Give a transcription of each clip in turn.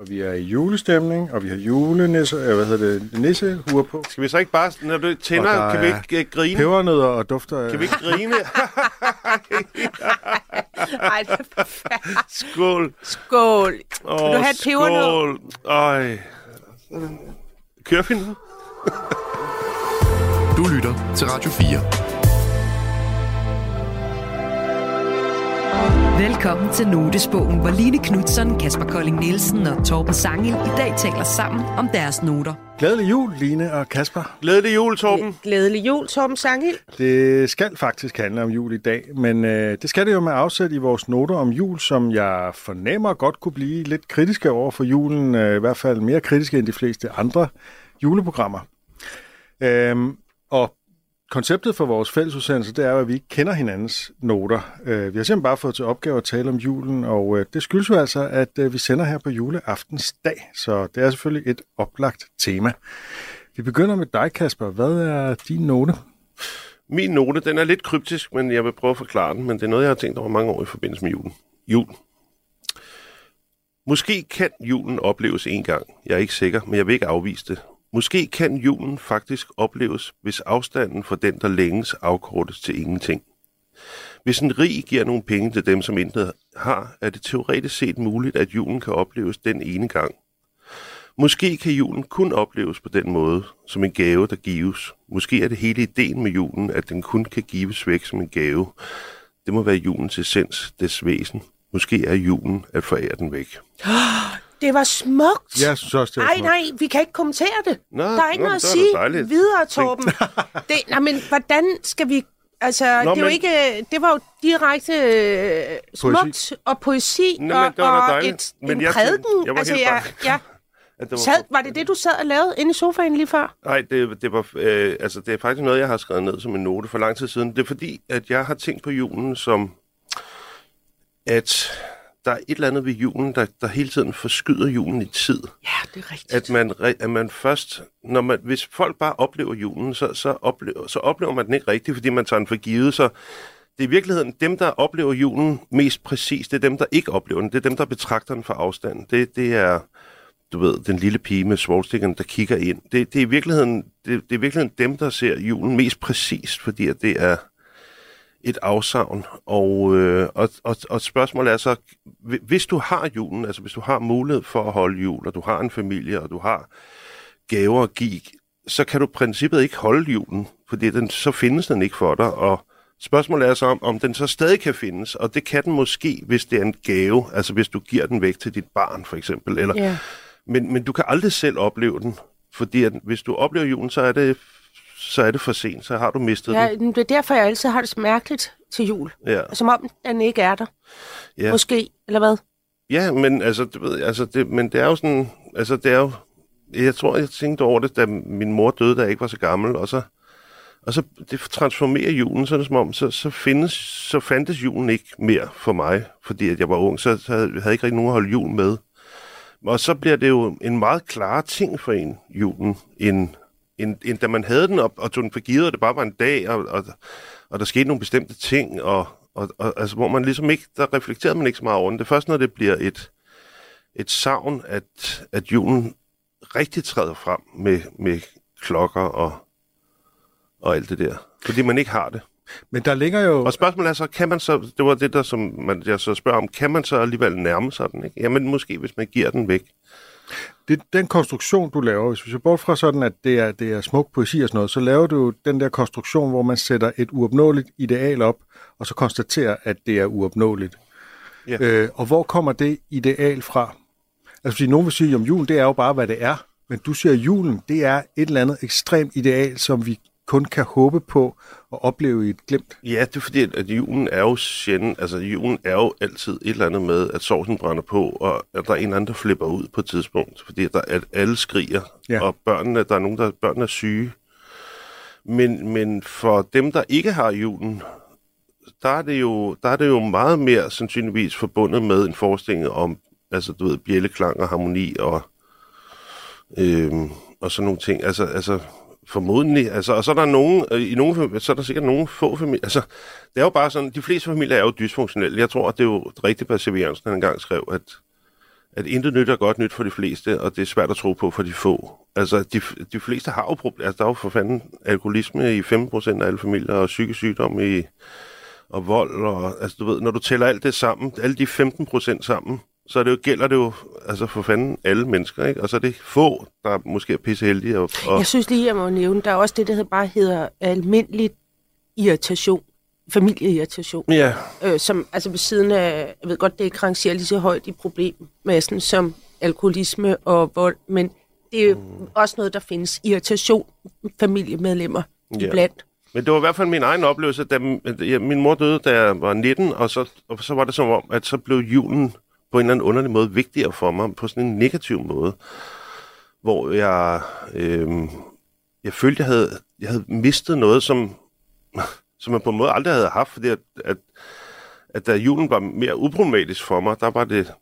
og vi er i julestemning, og vi har julenisse, øh, hvad hedder det, nissehuer på. Skal vi så ikke bare, når du tænder, kan vi ikke uh, grine? Pebernødder og dufter. Kan vi ikke grine? Ej, det er forfærdeligt. skål. Skål. Åh, Vil du have et pebernød? skål. Ej. Kører filmen? Du lytter til Radio 4. Velkommen til Notesbogen, hvor Line Knudsen, Kasper Kolding Nielsen og Torben Sangel i dag taler sammen om deres noter. Glædelig jul, Line og Kasper. Glædelig jul, Torben. Glædelig jul, Torben Sangil. Det skal faktisk handle om jul i dag, men øh, det skal det jo med afsæt i vores noter om jul, som jeg fornemmer godt kunne blive lidt kritiske over for julen, øh, i hvert fald mere kritiske end de fleste andre juleprogrammer. Øhm, og konceptet for vores fællesudsendelse, det er jo, at vi ikke kender hinandens noter. Øh, vi har simpelthen bare fået til opgave at tale om julen, og øh, det skyldes jo altså, at øh, vi sender her på juleaftensdag, så det er selvfølgelig et oplagt tema. Vi begynder med dig, Kasper. Hvad er din note? Min note, den er lidt kryptisk, men jeg vil prøve at forklare den, men det er noget, jeg har tænkt over mange år i forbindelse med julen. Jul. Måske kan julen opleves en gang. Jeg er ikke sikker, men jeg vil ikke afvise det. Måske kan julen faktisk opleves, hvis afstanden for den, der længes, afkortes til ingenting. Hvis en rig giver nogle penge til dem, som intet har, er det teoretisk set muligt, at julen kan opleves den ene gang. Måske kan julen kun opleves på den måde, som en gave, der gives. Måske er det hele ideen med julen, at den kun kan gives væk som en gave. Det må være julens essens, dets væsen. Måske er julen at forære den væk. Det var smukt. Jeg synes også, det er Nej, smukt. nej, vi kan ikke kommentere det. Nå, der er ikke nå, noget at var sige dejligt. videre, Torben. det, nej, men hvordan skal vi... Altså, Nå, det, er men- ikke, det var jo direkte øh, smukt Poesi. og poesi Nå, men og, var da og dejligt. et, Men en jeg prædiken. tænkte- jeg var altså, helt ja, bange. ja. At det Sad, var det det, du sad og lavede inde i sofaen lige før? Nej, det, det, var, øh, altså, det er faktisk noget, jeg har skrevet ned som en note for lang tid siden. Det er fordi, at jeg har tænkt på julen som, at der er et eller andet ved julen, der, der hele tiden forskyder julen i tid. Ja, det er rigtigt. At man, at man først, når man, hvis folk bare oplever julen, så, så, oplever, så oplever man den ikke rigtigt, fordi man tager den for givet. Så det er i virkeligheden dem, der oplever julen mest præcis. Det er dem, der ikke oplever den. Det er dem, der betragter den fra afstand. Det, det er, du ved, den lille pige med svovlstikkerne, der kigger ind. Det, det, er i virkeligheden, det, det er i virkeligheden dem, der ser julen mest præcist, fordi at det er et afsavn. Og, øh, og, og, og spørgsmålet er så, hvi- hvis du har julen, altså hvis du har mulighed for at holde jul, og du har en familie, og du har gaver at give, så kan du i princippet ikke holde julen, fordi den, så findes den ikke for dig, og Spørgsmålet er så, om, om den så stadig kan findes, og det kan den måske, hvis det er en gave, altså hvis du giver den væk til dit barn for eksempel, eller, Ja. men, men du kan aldrig selv opleve den, fordi at hvis du oplever julen, så er det, så er det for sent, så har du mistet Ja, den. det er derfor, jeg altid har det så mærkeligt til jul. Ja. Som om den ikke er der. Ja. Måske, eller hvad? Ja, men altså, du ved, altså det, men det er jo sådan, altså det er jo, jeg tror, jeg tænkte over det, da min mor døde, da jeg ikke var så gammel, og så, og så det transformerer julen, så er det som om, så, så, findes, så fandtes julen ikke mere for mig, fordi at jeg var ung, så, så havde jeg ikke rigtig nogen at holde jul med. Og så bliver det jo en meget klar ting for en, julen, end, end, end da man havde den, og, og tog den for givet, og det bare var en dag, og, og, og der skete nogle bestemte ting, og, og, og altså, hvor man ligesom ikke, der reflekterede man ikke så meget over den. Det er først, når det bliver et, et savn, at, at julen rigtig træder frem med, med klokker og, og alt det der. Fordi man ikke har det. Men der ligger jo... Og spørgsmålet er så, kan man så, det var det der, som man, jeg så spørger om, kan man så alligevel nærme sig den? Ikke? Jamen måske, hvis man giver den væk. Det, den konstruktion, du laver, hvis vi ser bort fra sådan, at det er, det er smuk poesi og sådan noget, så laver du den der konstruktion, hvor man sætter et uopnåeligt ideal op, og så konstaterer, at det er uopnåeligt. Ja. Øh, og hvor kommer det ideal fra? Altså, fordi nogen vil sige, at julen, det er jo bare, hvad det er. Men du siger, at julen, det er et eller andet ekstremt ideal, som vi kun kan håbe på at opleve i et glimt. Ja, det er fordi, at, julen er jo sjældent, altså julen er jo altid et eller andet med, at sovsen brænder på, og at der er en eller anden, der flipper ud på et tidspunkt, fordi der, at alle skriger, ja. og børnene, der er nogen, der børnene er syge. Men, men for dem, der ikke har julen, der er, det jo, der er det jo meget mere sandsynligvis forbundet med en forestilling om, altså du ved, bjælleklang og harmoni og, øhm, og sådan nogle ting. Altså, altså formodentlig, altså, og så er der nogen, øh, i nogle så er der sikkert nogle få familier, altså, det er jo bare sådan, de fleste familier er jo dysfunktionelle. Jeg tror, at det er jo rigtigt, hvad C.V. Jørgensen engang skrev, at, at intet nyt er godt nyt for de fleste, og det er svært at tro på for de få. Altså, de, de fleste har jo problemer. Altså, der er jo for fanden alkoholisme i 15% af alle familier, og psykisk sygdom i, og vold, og altså, du ved, når du tæller alt det sammen, alle de 15% sammen, så er det jo, gælder det jo altså for fanden alle mennesker, ikke? Og så er det få, der måske er pisse heldige. Og, og... Jeg synes lige, jeg må nævne, der er også det, der bare hedder almindelig irritation. Familieirritation. Ja, Øh, som, altså ved siden af, jeg ved godt, det ikke rangerer lige så højt i problemmassen som alkoholisme og vold, men det er mm. også noget, der findes irritation familiemedlemmer Ja. ja. blandt. Men det var i hvert fald min egen oplevelse, da ja, min mor døde, da jeg var 19, og så, og så var det som om, at så blev julen på en eller anden underlig måde vigtigere for mig, på sådan en negativ måde, hvor jeg, øh, jeg følte, jeg havde, jeg havde mistet noget, som, som jeg på en måde aldrig havde haft, fordi at, at, at da julen var mere uproblematisk for mig, der var det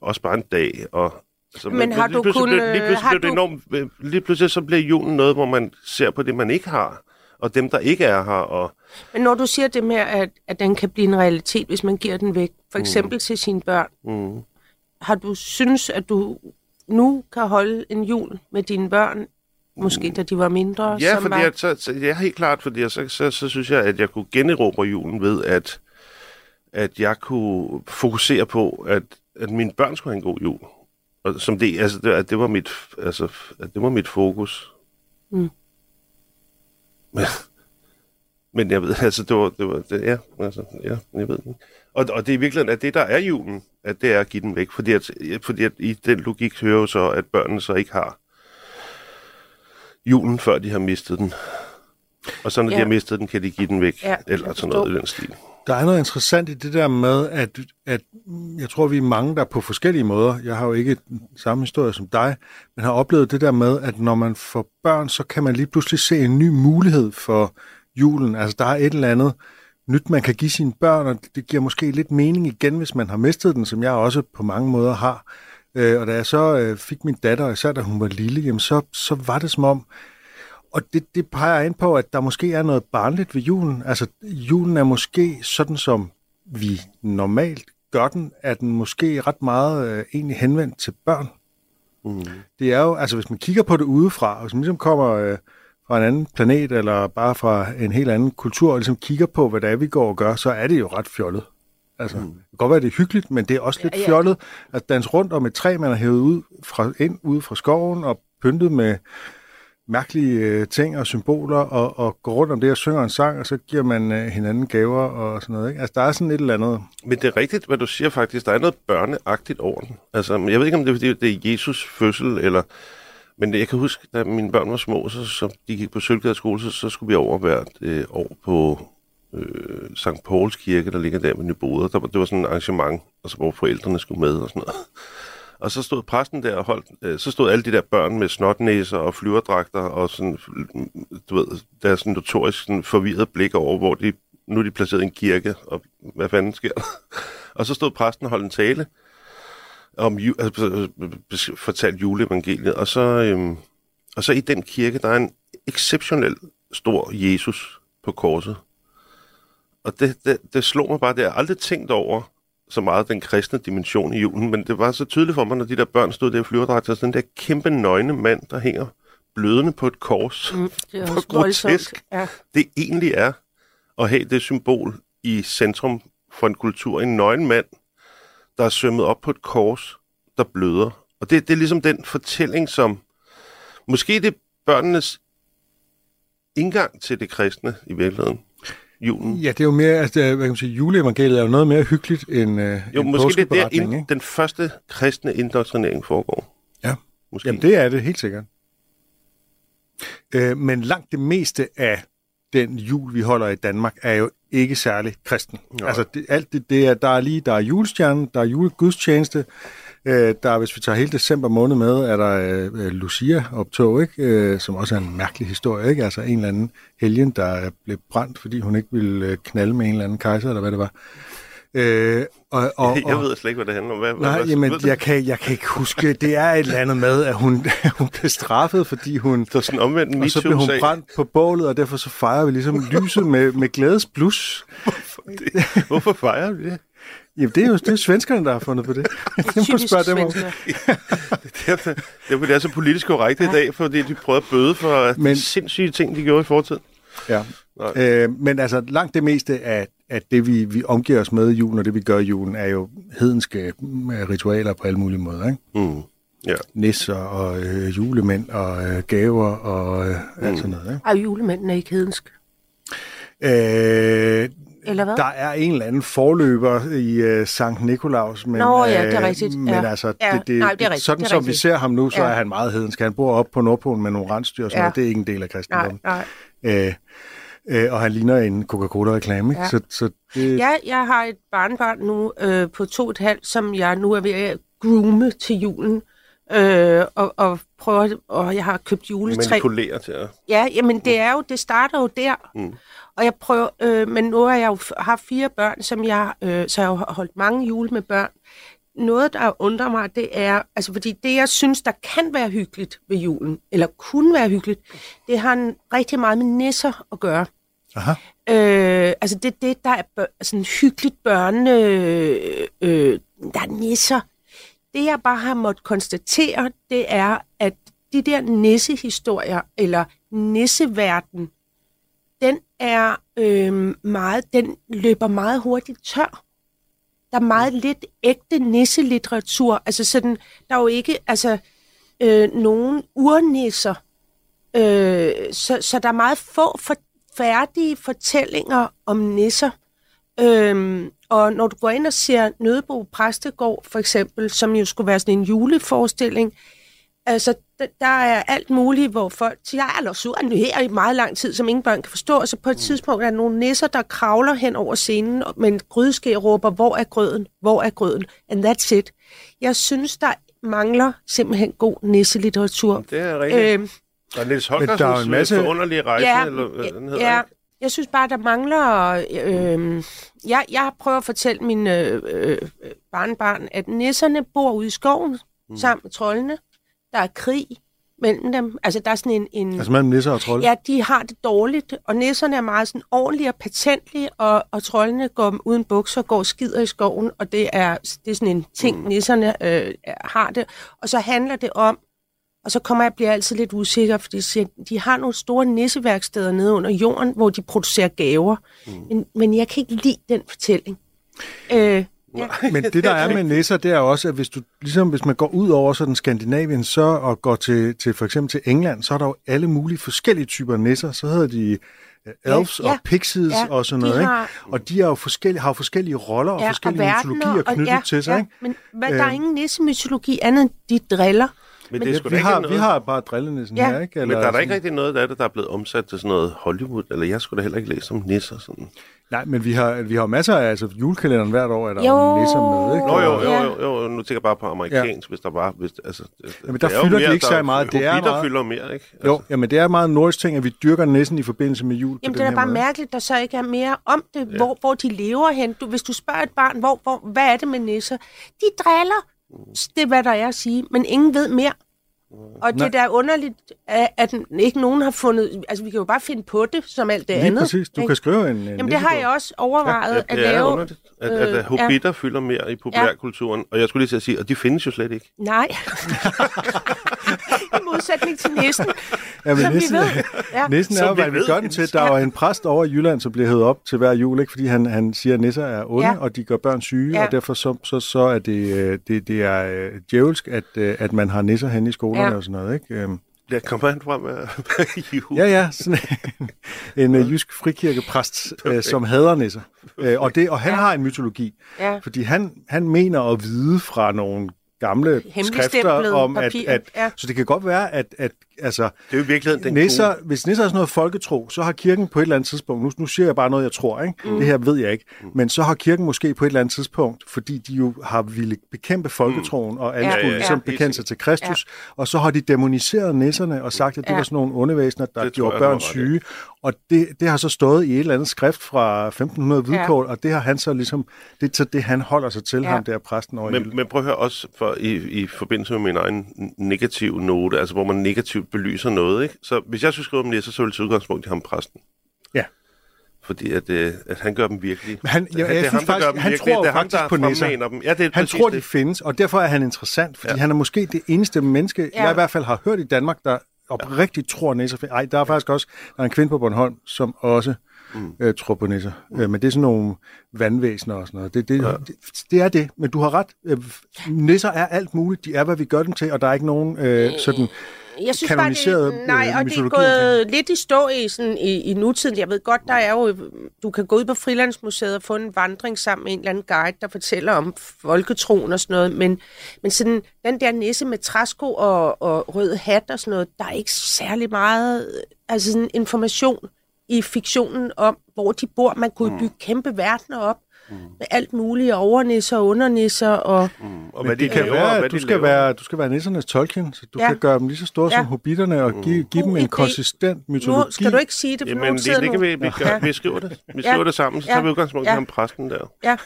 også bare en dag, og Altså, Men har lige du kun, blev- Lige pludselig har blev det du- enormt... øh, Lige pludselig så bliver julen noget, hvor man ser på det, man ikke har, og dem, der ikke er her, og... Men når du siger det med, at, at den kan blive en realitet, hvis man giver den væk, for eksempel mm. til sine børn, Mm. har du synes, at du nu kan holde en jul med dine børn, måske da de var mindre? Ja, som fordi var... at, så, så, ja, helt klart, fordi jeg, så, så, så synes jeg, at jeg kunne generobre julen ved, at, at jeg kunne fokusere på, at, at mine børn skulle have en god jul. Og som det, altså, det, at det var mit, altså, at det var mit fokus. Mm. Men, men jeg ved, altså, det var, det var det, ja, altså, ja, jeg ved det. ikke. Og, og det er i virkeligheden, at det, der er julen, at det er at give den væk. Fordi at, fordi at i den logik hører jo så, at børnene så ikke har julen, før de har mistet den. Og så når ja. de har mistet den, kan de give den væk. Ja, eller sådan noget i den stil. Der er noget interessant i det der med, at, at jeg tror, vi er mange, der på forskellige måder, jeg har jo ikke samme historie som dig, men har oplevet det der med, at når man får børn, så kan man lige pludselig se en ny mulighed for julen. Altså, der er et eller andet nyt, man kan give sine børn, og det giver måske lidt mening igen, hvis man har mistet den, som jeg også på mange måder har. Øh, og da jeg så øh, fik min datter, især da hun var lille, jamen så, så var det som om, og det, det peger ind på, at der måske er noget barnligt ved julen. Altså, julen er måske sådan, som vi normalt gør den, er den måske ret meget øh, egentlig henvendt til børn. Mm. Det er jo, altså hvis man kigger på det udefra, og hvis man ligesom kommer øh, fra en anden planet, eller bare fra en helt anden kultur, og ligesom kigger på, hvad det er, vi går og gør, så er det jo ret fjollet. Altså, mm. det kan godt være, det er hyggeligt, men det er også lidt Ja, ja. fjollet at danse rundt om et træ, man har hævet ud fra, ind ude fra skoven, og pyntet med mærkelige øh, ting og symboler, og, og går rundt om det og synger en sang, og så giver man øh, hinanden gaver og sådan noget. Ikke? Altså, der er sådan et eller andet. Men det er rigtigt, hvad du siger faktisk. Der er noget børneagtigt over den. Altså, jeg ved ikke, om det er, fordi det er Jesus fødsel, eller... Men jeg kan huske, da mine børn var små, så, så de gik på Sølvgade skole, så, så skulle vi over hvert øh, år på øh, St. Pauls kirke, der ligger der med Nyboder. Der, var- det var sådan et arrangement, altså, hvor forældrene skulle med og sådan noget. Og så stod præsten der og holdt, øh, så stod alle de der børn med snotnæser og flyverdragter og sådan, du ved, der er sådan notorisk sådan forvirret blik over, hvor de, nu er de placeret i en kirke, og hvad fanden sker? Og så stod præsten og holdt en tale, om ju, altså, øh, øh, øh, fortalte fortalt juleevangeliet, og så, øhm, og så i den kirke, der er en exceptionel stor Jesus på korset. Og det, det, det slog mig bare, det har jeg aldrig tænkt over så meget den kristne dimension i julen, men det var så tydeligt for mig, når de der børn stod der i flyverdragter, sådan den der kæmpe nøgne mand, der hænger blødende på et kors. Mm, det er Hvor voldsomt. grotesk. Ja. Det egentlig er at have det symbol i centrum for en kultur. En nøgen mand, der er sømmet op på et kors, der bløder. Og det, det er ligesom den fortælling, som måske det er børnenes indgang til det kristne i virkeligheden. Julen. Ja, det er jo mere, altså, hvad kan man sige, juleevangeliet er jo noget mere hyggeligt end, øh, Jo, end måske det er der, ind, den første kristne indoktrinering foregår. Ja. Måske. Jamen, det er det helt sikkert. Øh, men langt det meste af den jul, vi holder i Danmark, er jo ikke særlig kristen. Nej. Altså, det, alt det, det er, der er lige, der er julestjernen, der er julegudstjeneste, øh, der er, hvis vi tager hele december måned med, er der øh, Lucia optog, ikke? Øh, som også er en mærkelig historie, ikke? Altså en eller anden helgen, der blev brændt, fordi hun ikke ville øh, knalde med en eller anden kejser, eller hvad det var. Øh, og, og, jeg ved slet ikke, hvad det handler om. Hvad, Nej, hvad, jamen, jeg kan, jeg kan ikke huske. Det er et eller andet med, at hun, hun blev straffet, fordi hun... Var sådan omvendt Og så blev hun brændt på bålet, og derfor så fejrer vi ligesom lyset med, med glædesblus. Det- Hvorfor fejrer vi det? Jamen, det er jo det er svenskerne, der har fundet på det. det må du Typisk spørge dem om. Derfor, derfor det er så politisk korrekt i dag, fordi de prøvede at bøde for Men... De sindssyge ting, de gjorde i fortiden. Ja. Nej. Øh, men altså, langt det meste af, af det, vi, vi omgiver os med i julen, og det, vi gør i julen, er jo hedenske øh, ritualer på alle mulige måder. Ikke? Mm. Ja. Nisser og øh, julemænd og øh, gaver og øh, Mm. alt sådan noget. Ikke? Ej, julemanden er ikke hedensk. Øh, Eller hvad? der er en eller anden forløber i øh, Sankt Nikolaus. Men, Nå, ja, det er øh, rigtigt. Men Ja. altså, Ja, det, det, nej, det er rigtigt. sådan Det er som vi rigtigt. ser ham nu, så Ja. er han meget hedensk. Han bor op på Nordpolen med nogle rensdyr sådan Ja. Det er ikke en del af Nej, kristendommen. nej. Øh, øh, og han ligner en Coca-Cola-reklame. Ikke? Ja. Så, så det, Ja, jeg har et barnbarn nu øh, på to og et halvt, som jeg nu er ved at groome til julen. Øh, og, og prøver, og jeg har købt juletræ. Manipulere til at... Ja, jamen det er jo, det starter jo der. Mm. Og jeg prøver, øh, men nu har jeg jo har fire børn, som jeg, øh, så jeg har holdt mange jule med børn. Noget, der undrer mig, det er, altså fordi det, jeg synes, der kan være hyggeligt ved julen, eller kunne være hyggeligt, det har en rigtig meget med nisser at gøre. Aha. Øh, altså det, det der er bør, sådan hyggeligt børne, øh, øh, der er nisser. Det jeg bare har måttet konstatere, det er, at de der nissehistorier, eller nisseverden, den er øh, meget, den løber meget hurtigt tør. Der er meget lidt ægte nisselitteratur. Altså sådan, der er jo ikke altså, øh, nogen urnisser. Øh, så, så der er meget få for, færdige fortællinger om nisser. Øhm, og når du går ind og ser Nødebo Præstegård, for eksempel, som jo skulle være sådan en juleforestilling, altså, der, der er alt muligt, hvor folk siger, jeg er låst her i meget lang tid, som ingen børn kan forstå, og så på et tidspunkt er der nogle nisser, der kravler hen over scenen, med en grydeske råber, hvor er grøden, hvor er grøden, and that's it. Jeg synes, der mangler simpelthen god nisselitteratur. Det er rigtigt. Øhm, Der er Niels der er en Holgersens masse- masse... forunderlige rejse, Ja, eller hvad den hedder, ja, ikke? jeg synes bare, der mangler... Øh, jeg, jeg prøver at fortælle min øh, øh, barnbarn, at nisserne bor ude i skoven mm. sammen med troldene. Der er krig mellem dem. Altså, der er sådan en... en altså mellem nisser og trold. Ja, de har det dårligt, og nisserne er meget sådan ordentlige og patentlige, og, og troldene går uden bukser og går skider i skoven, og det er, det er sådan en ting, mm. nisserne øh, har det. Og så handler det om, og så kommer jeg bliver altid lidt usikker, fordi de, siger, de har nogle store nisseværksteder nede under jorden, hvor de producerer gaver. Mm. Men, men jeg kan ikke lide den fortælling. Øh, ja. Men det, der er med nisser, det er også, at hvis du ligesom hvis man går ud over sådan Skandinavien så og går til, til for eksempel til England, så er der jo alle mulige forskellige typer nisser. Så hedder de øh, elves Ja, og pixies ja, og sådan de noget. har- Ikke? Og de er jo forskellige, har jo forskellige roller og forskellige mytologier knyttet ja, til sig. Ja, Ikke? men hvad, der er Øh. ingen nissemytologi andet end de driller. Men, det er sgu da Vi har, noget... vi har bare drillenissen Ja. her, ikke? Men der er der sådan- ikke rigtig noget af det, der er blevet omsat til sådan noget Hollywood, eller jeg skulle da heller ikke læse om nisser sådan. Nej, men vi har, vi har masser af, altså julekalenderen hvert år, er der Jo. nisser med, ikke? Nå jo, jo, jo, jo, nu tænker jeg bare på amerikansk, ja. hvis der var... Hvis, altså, Jamen, der er fylder de mere, ikke der så meget. Det er meget- fylder mere, ikke? Altså, Jo, jamen det er meget nordisk ting, at vi dyrker nissen i forbindelse med jul. Jamen, det er bare måde. mærkeligt, der så ikke er mere om det, ja. hvor, hvor de lever hen. Du, hvis du spørger et barn, hvor, hvor, hvad er det med nisser? De driller. Det er, hvad der er at sige, men ingen ved mere. Og det Nej. er underligt, at, at ikke nogen har fundet... Altså, vi kan jo bare finde på det, som alt det Lige andet. præcis. Du ikke? kan skrive en, en Jamen, det har jeg også overvejet Ja, at det er lave. underligt, at, at, øh, at hobitter fylder mere i populærkulturen. Og jeg skulle lige til at sige, og de findes jo slet ikke. Nej. Modsætning til nissen, Ja, men som nissen, vi ved. Ja. nissen er jo, vi hvad vi gør den til. Der er jo en præst over i Jylland, som bliver hævet op til hver jul, ikke? fordi han, han siger, at nisser er onde, Ja. og de gør børn syge, Ja. og derfor så, så, så er det, øh, det, det er øh, djævelsk, at, øh, at man har nisser hen i skolerne Ja. og sådan noget. Ikke? Øhm, Der kommer han frem med jul. Ja, ja, sådan en, en jysk frikirkepræst, øh, som hader nisser. Og, det, og han Ja. har en mytologi, Ja. fordi han, han mener at vide fra nogle gamle skrifter om, at, papir, at ja. så det kan godt være, at, at altså, Det er jo i virkeligheden den nisser, gode... hvis nisser er sådan noget folketro, så har kirken på et eller andet tidspunkt, nu, nu siger jeg bare noget, jeg tror, ikke? Mm. det her ved jeg ikke, men så har kirken måske på et eller andet tidspunkt, fordi de jo har ville bekæmpe folketroen, og alle Ja, skulle ja, ligesom ja. bekende sig til Kristus, og så har de demoniseret nisserne og sagt, at det Ja. var sådan nogle onde væsener, der Det gjorde børn syge, og det, det har så stået i et eller andet skrift fra 1500 hvidkål, og det har han så ligesom, det er så det, han holder sig til, Ja. ham der præsten over Men, men prøv at høre også for, i, i forbindelse med min egen negative note, altså hvor man negativt belyser noget. Ikke? Så hvis jeg skulle skrive om nisser, så ville det tage udgangspunkt i ham præsten. Ja. Fordi at, øh, at han gør dem virkelig. Men han, jeg, jeg, det er synes ham, faktisk, han virkelige. tror det er ham, faktisk der på nisser. dem. Ja, det er Han tror, de det. findes, og derfor er han interessant, fordi ja. han er måske det eneste menneske, ja. jeg i hvert fald har hørt i Danmark, der oprigtigt tror, at nisser. Ej, der er faktisk også der er en kvinde på Bornholm, som også mm. øh, tror på nisser. Mm. Øh, men det er sådan nogle vandvæsener og sådan noget. Det, det, ja. det, det er det, men du har ret. Øh, nisser er alt muligt. De er, hvad vi gør dem til, og der er ikke nogen øh, sådan jeg synes bare, det, nej, øh, og det er gået lidt i stå i, sådan, i, i nutiden. Jeg ved godt, der er jo, du kan gå ud på Frilandsmuseet og få en vandring sammen med en eller anden guide, der fortæller om folketroen og sådan noget, men, men sådan, den der nisse med træsko og, og rød hat og sådan noget, der er ikke særlig meget altså sådan information i fiktionen om, hvor de bor. Man kunne bygge kæmpe verdener op mm. med alt muligt, overnisser og undernisser og... Mm. Og Men hvad det de kan laver, være, og hvad at du skal, laver. være, du skal være nissernes Tolkien, så du Ja. kan gøre dem lige så store Ja. som hobitterne og give, give God dem en idé. konsistent mytologi. Nu skal du ikke sige det, for Jamen, nu det, sidder det kan vi, vi, gør, Ja. vi skriver det. Vi skriver Ja. det sammen, så Ja. tager vi udgangspunkt i Ja. ham præsten der. Ja,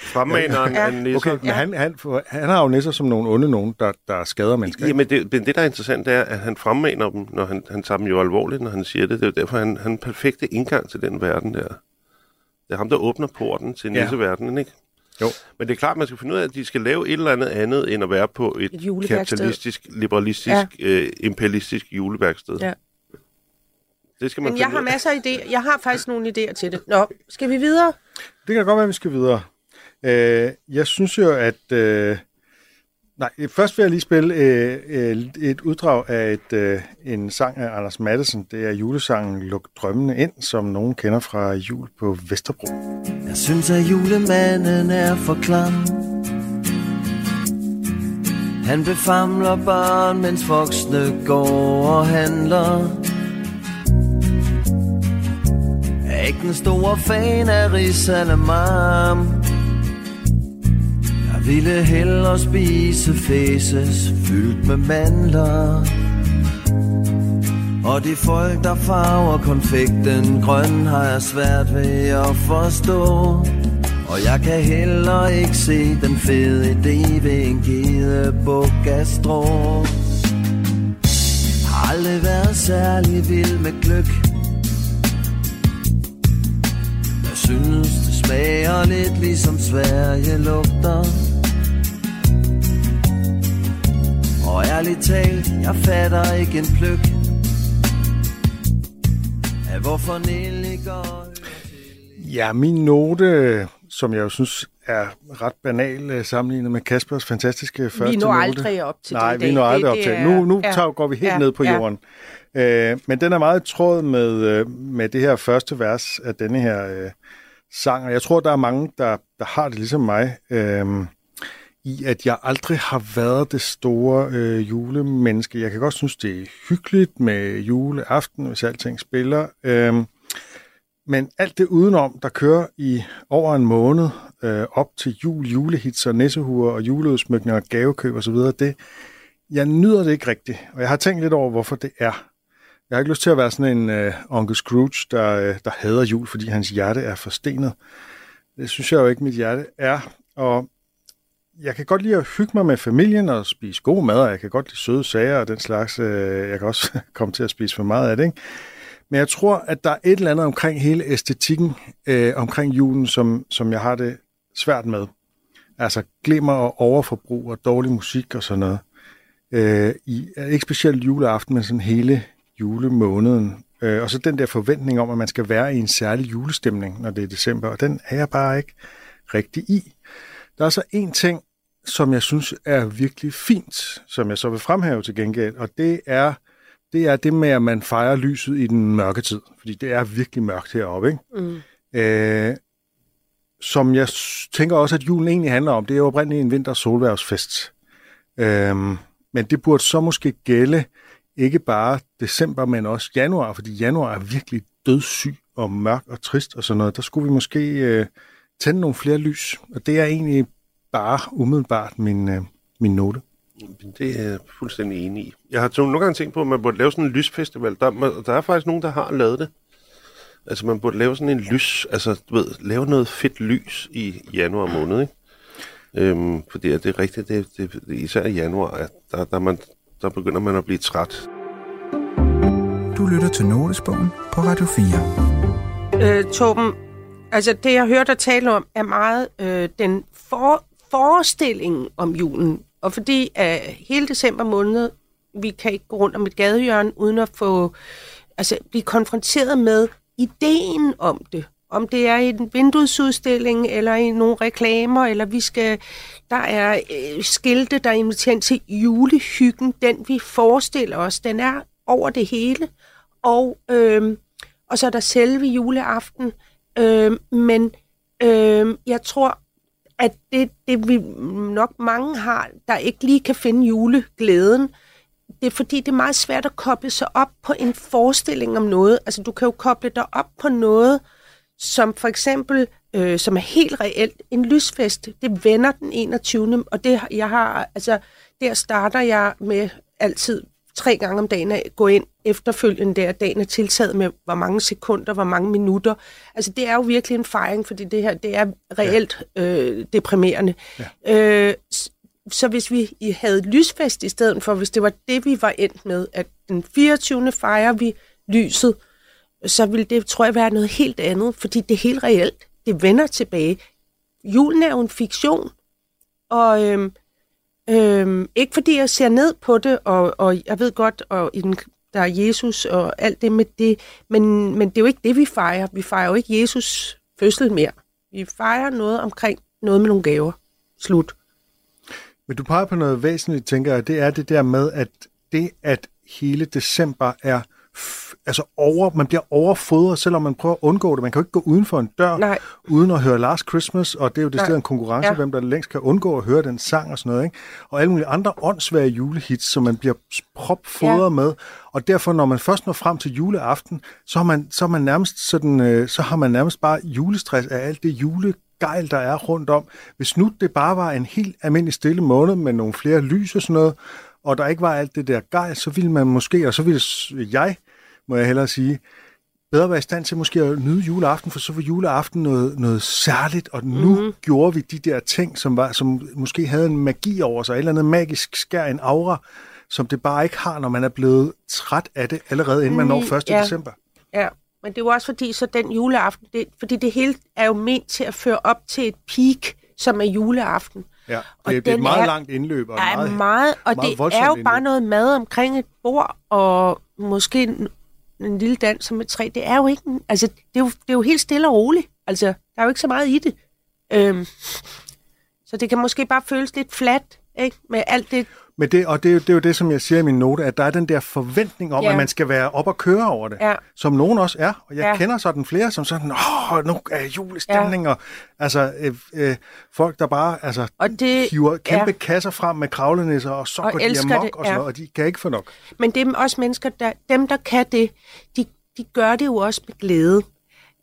Fremmaneren Ja. af nisser. Okay, men han, han, han har jo nisser som nogle onde nogen, der, der skader mennesker. Jamen, det, men det, der er interessant, det er, at han fremmaner dem, når han, han tager dem jo alvorligt, når han siger det. Det er jo derfor, han, han er perfekte indgang til den verden der. Det er ham, der åbner porten til Ja. nisseverdenen, ikke? Jo. Men det er klart, man skal finde ud af, at de skal lave et eller andet andet, end at være på et, Et kapitalistisk, liberalistisk, ja. øh, imperialistisk juleværksted. Ja. Det skal man men jeg finde har ud af. masser af idéer. Jeg har faktisk nogle idéer til det. Nå, skal vi videre? Det kan godt være, at vi skal videre. Øh, jeg synes jo, at... Øh, nej, først vil jeg lige spille øh, øh, et uddrag af et, øh, en sang af Anders Madsen. Det er julesangen Luk drømmene ind, som nogen kender fra jul på Vesterbro. Jeg synes, at julemanden er for klam Han befamler børn, mens voksne går og handler Er ikke den store fan af Risalamam Jeg ville hellere spise fæses fyldt med mandler og de folk, der farver konfekten grøn, har jeg svært ved at forstå. Og jeg kan heller ikke se den fede idé ved en gedebuk af strå. Har aldrig været særlig vild med gløk. Jeg synes, det smager lidt ligesom Sverige lugter. Og ærligt talt, jeg fatter ikke en pløk. Af hvorfor nelliker Ja, min note, som jeg jo synes er ret banal øh, sammenlignet med Kaspers fantastiske første Vi når note. aldrig op til Nej, det i vi når Det- aldrig op det til. er- Nu, nu ja. tager, går vi helt Ja, ned på ja. jorden. Øh, men den er meget tråd med, øh, med det her første vers af denne her øh, sang, og jeg tror, der er mange, der, der har det ligesom mig, øh, i at jeg aldrig har været det store øh, julemenneske. Jeg kan godt synes, det er hyggeligt med juleaften, hvis alting spiller. Øh, men alt det udenom, der kører i over en måned øh, op til jul, julehits og nissehuer og juleudsmykninger og gavekøb osv., det, jeg nyder det ikke rigtigt. Og jeg har tænkt lidt over, hvorfor det er. Jeg har ikke lyst til at være sådan en øh, onkel Scrooge, der, øh, der hader jul, fordi hans hjerte er forstenet. Det synes jeg jo ikke, mit hjerte er. Og jeg kan godt lide at hygge mig med familien og spise god mad, og jeg kan godt lide søde sager og den slags. Øh, jeg kan også komme til at spise for meget af det, ikke? Men jeg tror, at der er et eller andet omkring hele æstetikken øh, omkring julen, som, som jeg har det svært med. Altså glimmer og overforbrug og dårlig musik og sådan noget. Øh, i, øh, ikke specielt juleaften, men sådan hele julemåneden. Øh, og så den der forventning om, at man skal være i en særlig julestemning, når det er december, og den er jeg bare ikke rigtig i. Der er så en ting, som jeg synes er virkelig fint, som jeg så vil fremhæve til gengæld, og det er det er det med, at man fejrer lyset i den mørke tid. Fordi det er virkelig mørkt heroppe, ikke? Mm. Øh, som jeg tænker også, at julen egentlig handler om, det er jo oprindeligt en vinter- solværvsfest. Øh, men det burde så måske gælde ikke bare december, men også januar, fordi januar er virkelig dødssyg og mørk og trist og sådan noget. Der skulle vi måske øh, tænde nogle flere lys, og det er egentlig bare umiddelbart min, øh, min note. Det er jeg fuldstændig enig i. Jeg har nogle gange tænkt på, at man burde lave sådan en lysfestival. Der, der er faktisk nogen, der har lavet det. Altså, man burde lave sådan en lys... Altså, du ved, lave noget fedt lys i januar måned, ikke? Øhm, fordi det er rigtigt, det, det, det, især i januar, at der, der, man, der begynder man at blive træt. Du lytter til Notesbogen på Radio 4. øh, Torben, altså det jeg hørte dig tale om, er meget øh, den for, forestillingen om julen. Og fordi at hele december måned, vi kan ikke gå rundt om et gadehjørne, uden at få, altså blive konfronteret med ideen om det. Om det er i en vinduesudstilling, eller i nogle reklamer, eller vi skal, der er øh, skilte, der inviterer til julehyggen. Den vi forestiller os, den er over det hele. Og, øh, og så er der selve juleaften. Øh, men øh, jeg tror, at det, det vi nok mange har, der ikke lige kan finde juleglæden, det er fordi, det er meget svært at koble sig op på en forestilling om noget. Altså, du kan jo koble dig op på noget, som for eksempel, øh, som er helt reelt, en lysfest. Det vender den 21. Og det, jeg har, altså, der starter jeg med altid tre gange om dagen at gå ind efterfølgende der, dagen er tiltaget med, hvor mange sekunder, hvor mange minutter. Altså, det er jo virkelig en fejring, fordi det her, det er reelt øh, deprimerende. Ja. Øh, så hvis vi havde lysfest i stedet for, hvis det var det, vi var endt med, at den 24. fejrer vi lyset, så ville det, tror jeg, være noget helt andet, fordi det er helt reelt. Det vender tilbage. Julen er jo en fiktion, og øhm, øhm, ikke fordi jeg ser ned på det, og, og jeg ved godt, og i den, der er Jesus og alt det med det, men, men det er jo ikke det, vi fejrer. Vi fejrer jo ikke Jesus fødsel mere. Vi fejrer noget omkring noget med nogle gaver. Slut. Men du peger på noget væsentligt, tænker jeg, det er det der med, at det, at hele december er altså over, man bliver overfodret, selvom man prøver at undgå det. Man kan jo ikke gå uden for en dør, Nej. uden at høre Last Christmas, og det er jo det stedet en konkurrence, Ja. hvem der længst kan undgå at høre den sang og sådan noget. Ikke? Og alle mulige andre åndssvage julehits, som man bliver propfodret Ja. med. Og derfor, når man først når frem til juleaften, så har man, så har man nærmest sådan, øh, så har man nærmest bare julestress af alt det julegejl, der er rundt om. Hvis nu det bare var en helt almindelig stille måned med nogle flere lys og sådan noget, og der ikke var alt det der gejl, så ville man måske, og så ville jeg, må jeg hellere sige, bedre være i stand til måske at nyde juleaften, for så var juleaften noget, noget særligt, og nu Mhm. mm-hmm. gjorde vi de der ting, som, var, som måske havde en magi over sig, et eller andet magisk skær, en aura, som det bare ikke har, når man er blevet træt af det, allerede inden man når 1. Mm, ja. december. Ja, men det er jo også fordi, så den juleaften, det, fordi det hele er jo ment til at føre op til et peak, som er juleaften. Ja, Og det, det er et meget er- langt indløb. Og er meget, meget, og meget det er jo indløb. bare noget mad omkring et bord, og måske en, lille dans med træ. Det er jo ikke, en- altså, det er jo, det er jo helt stille og roligt. Altså, der er jo ikke så meget i det. Øhm, så det kan måske bare føles lidt fladt, ikke? Med alt det, men det, og det, er jo- det er jo det, som jeg siger i min note, at der er den der forventning om, Ja. ja. at man skal være op og køre over det. Ja. Som nogen også er. Og jeg Ja. ja. kender sådan flere, som sådan, åh, nu er julestemning. Ja. Og, altså, øh, øh, folk, der bare altså, Og det- hiver kæmpe ja. kasser frem med kravlenisser, og så Og går de amok det, og sådan ja. noget, og de kan ikke få nok. Men det er også mennesker, der, dem der kan det, de, de gør det jo også med glæde.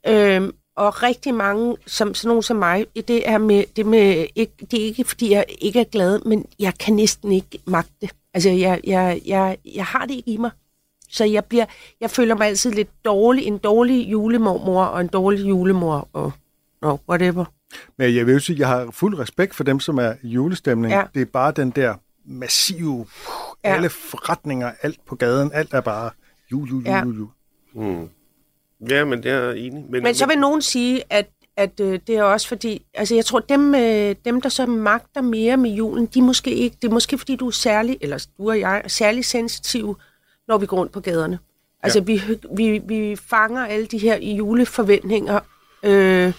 Øhm, og rigtig mange, som sådan nogen som mig, det er, med, det, med, ikke, det er ikke, fordi jeg ikke er glad, men jeg kan næsten ikke magte det. Altså, jeg, jeg, jeg, jeg har det ikke i mig. Så jeg, bliver, jeg føler mig altid lidt dårlig, en dårlig julemormor og en dårlig julemor og no, whatever. Men jeg vil jo sige, at jeg har fuld respekt for dem, som er julestemning. Ja. Det er bare den der massive, Ja. alle forretninger, alt på gaden, alt er bare jul, jul, jul, Ja. jul, jul. Mm. Ja, men det er jeg enig. Men, Men så vil nogen sige, at, at øh, det er også fordi, altså jeg tror, dem, øh, dem der så magter mere med julen, de måske ikke, det er måske fordi, du er særlig, eller du og jeg er særlig sensitive, når vi går rundt på gaderne. Altså ja. vi, vi, vi fanger alle de her juleforventninger, øh,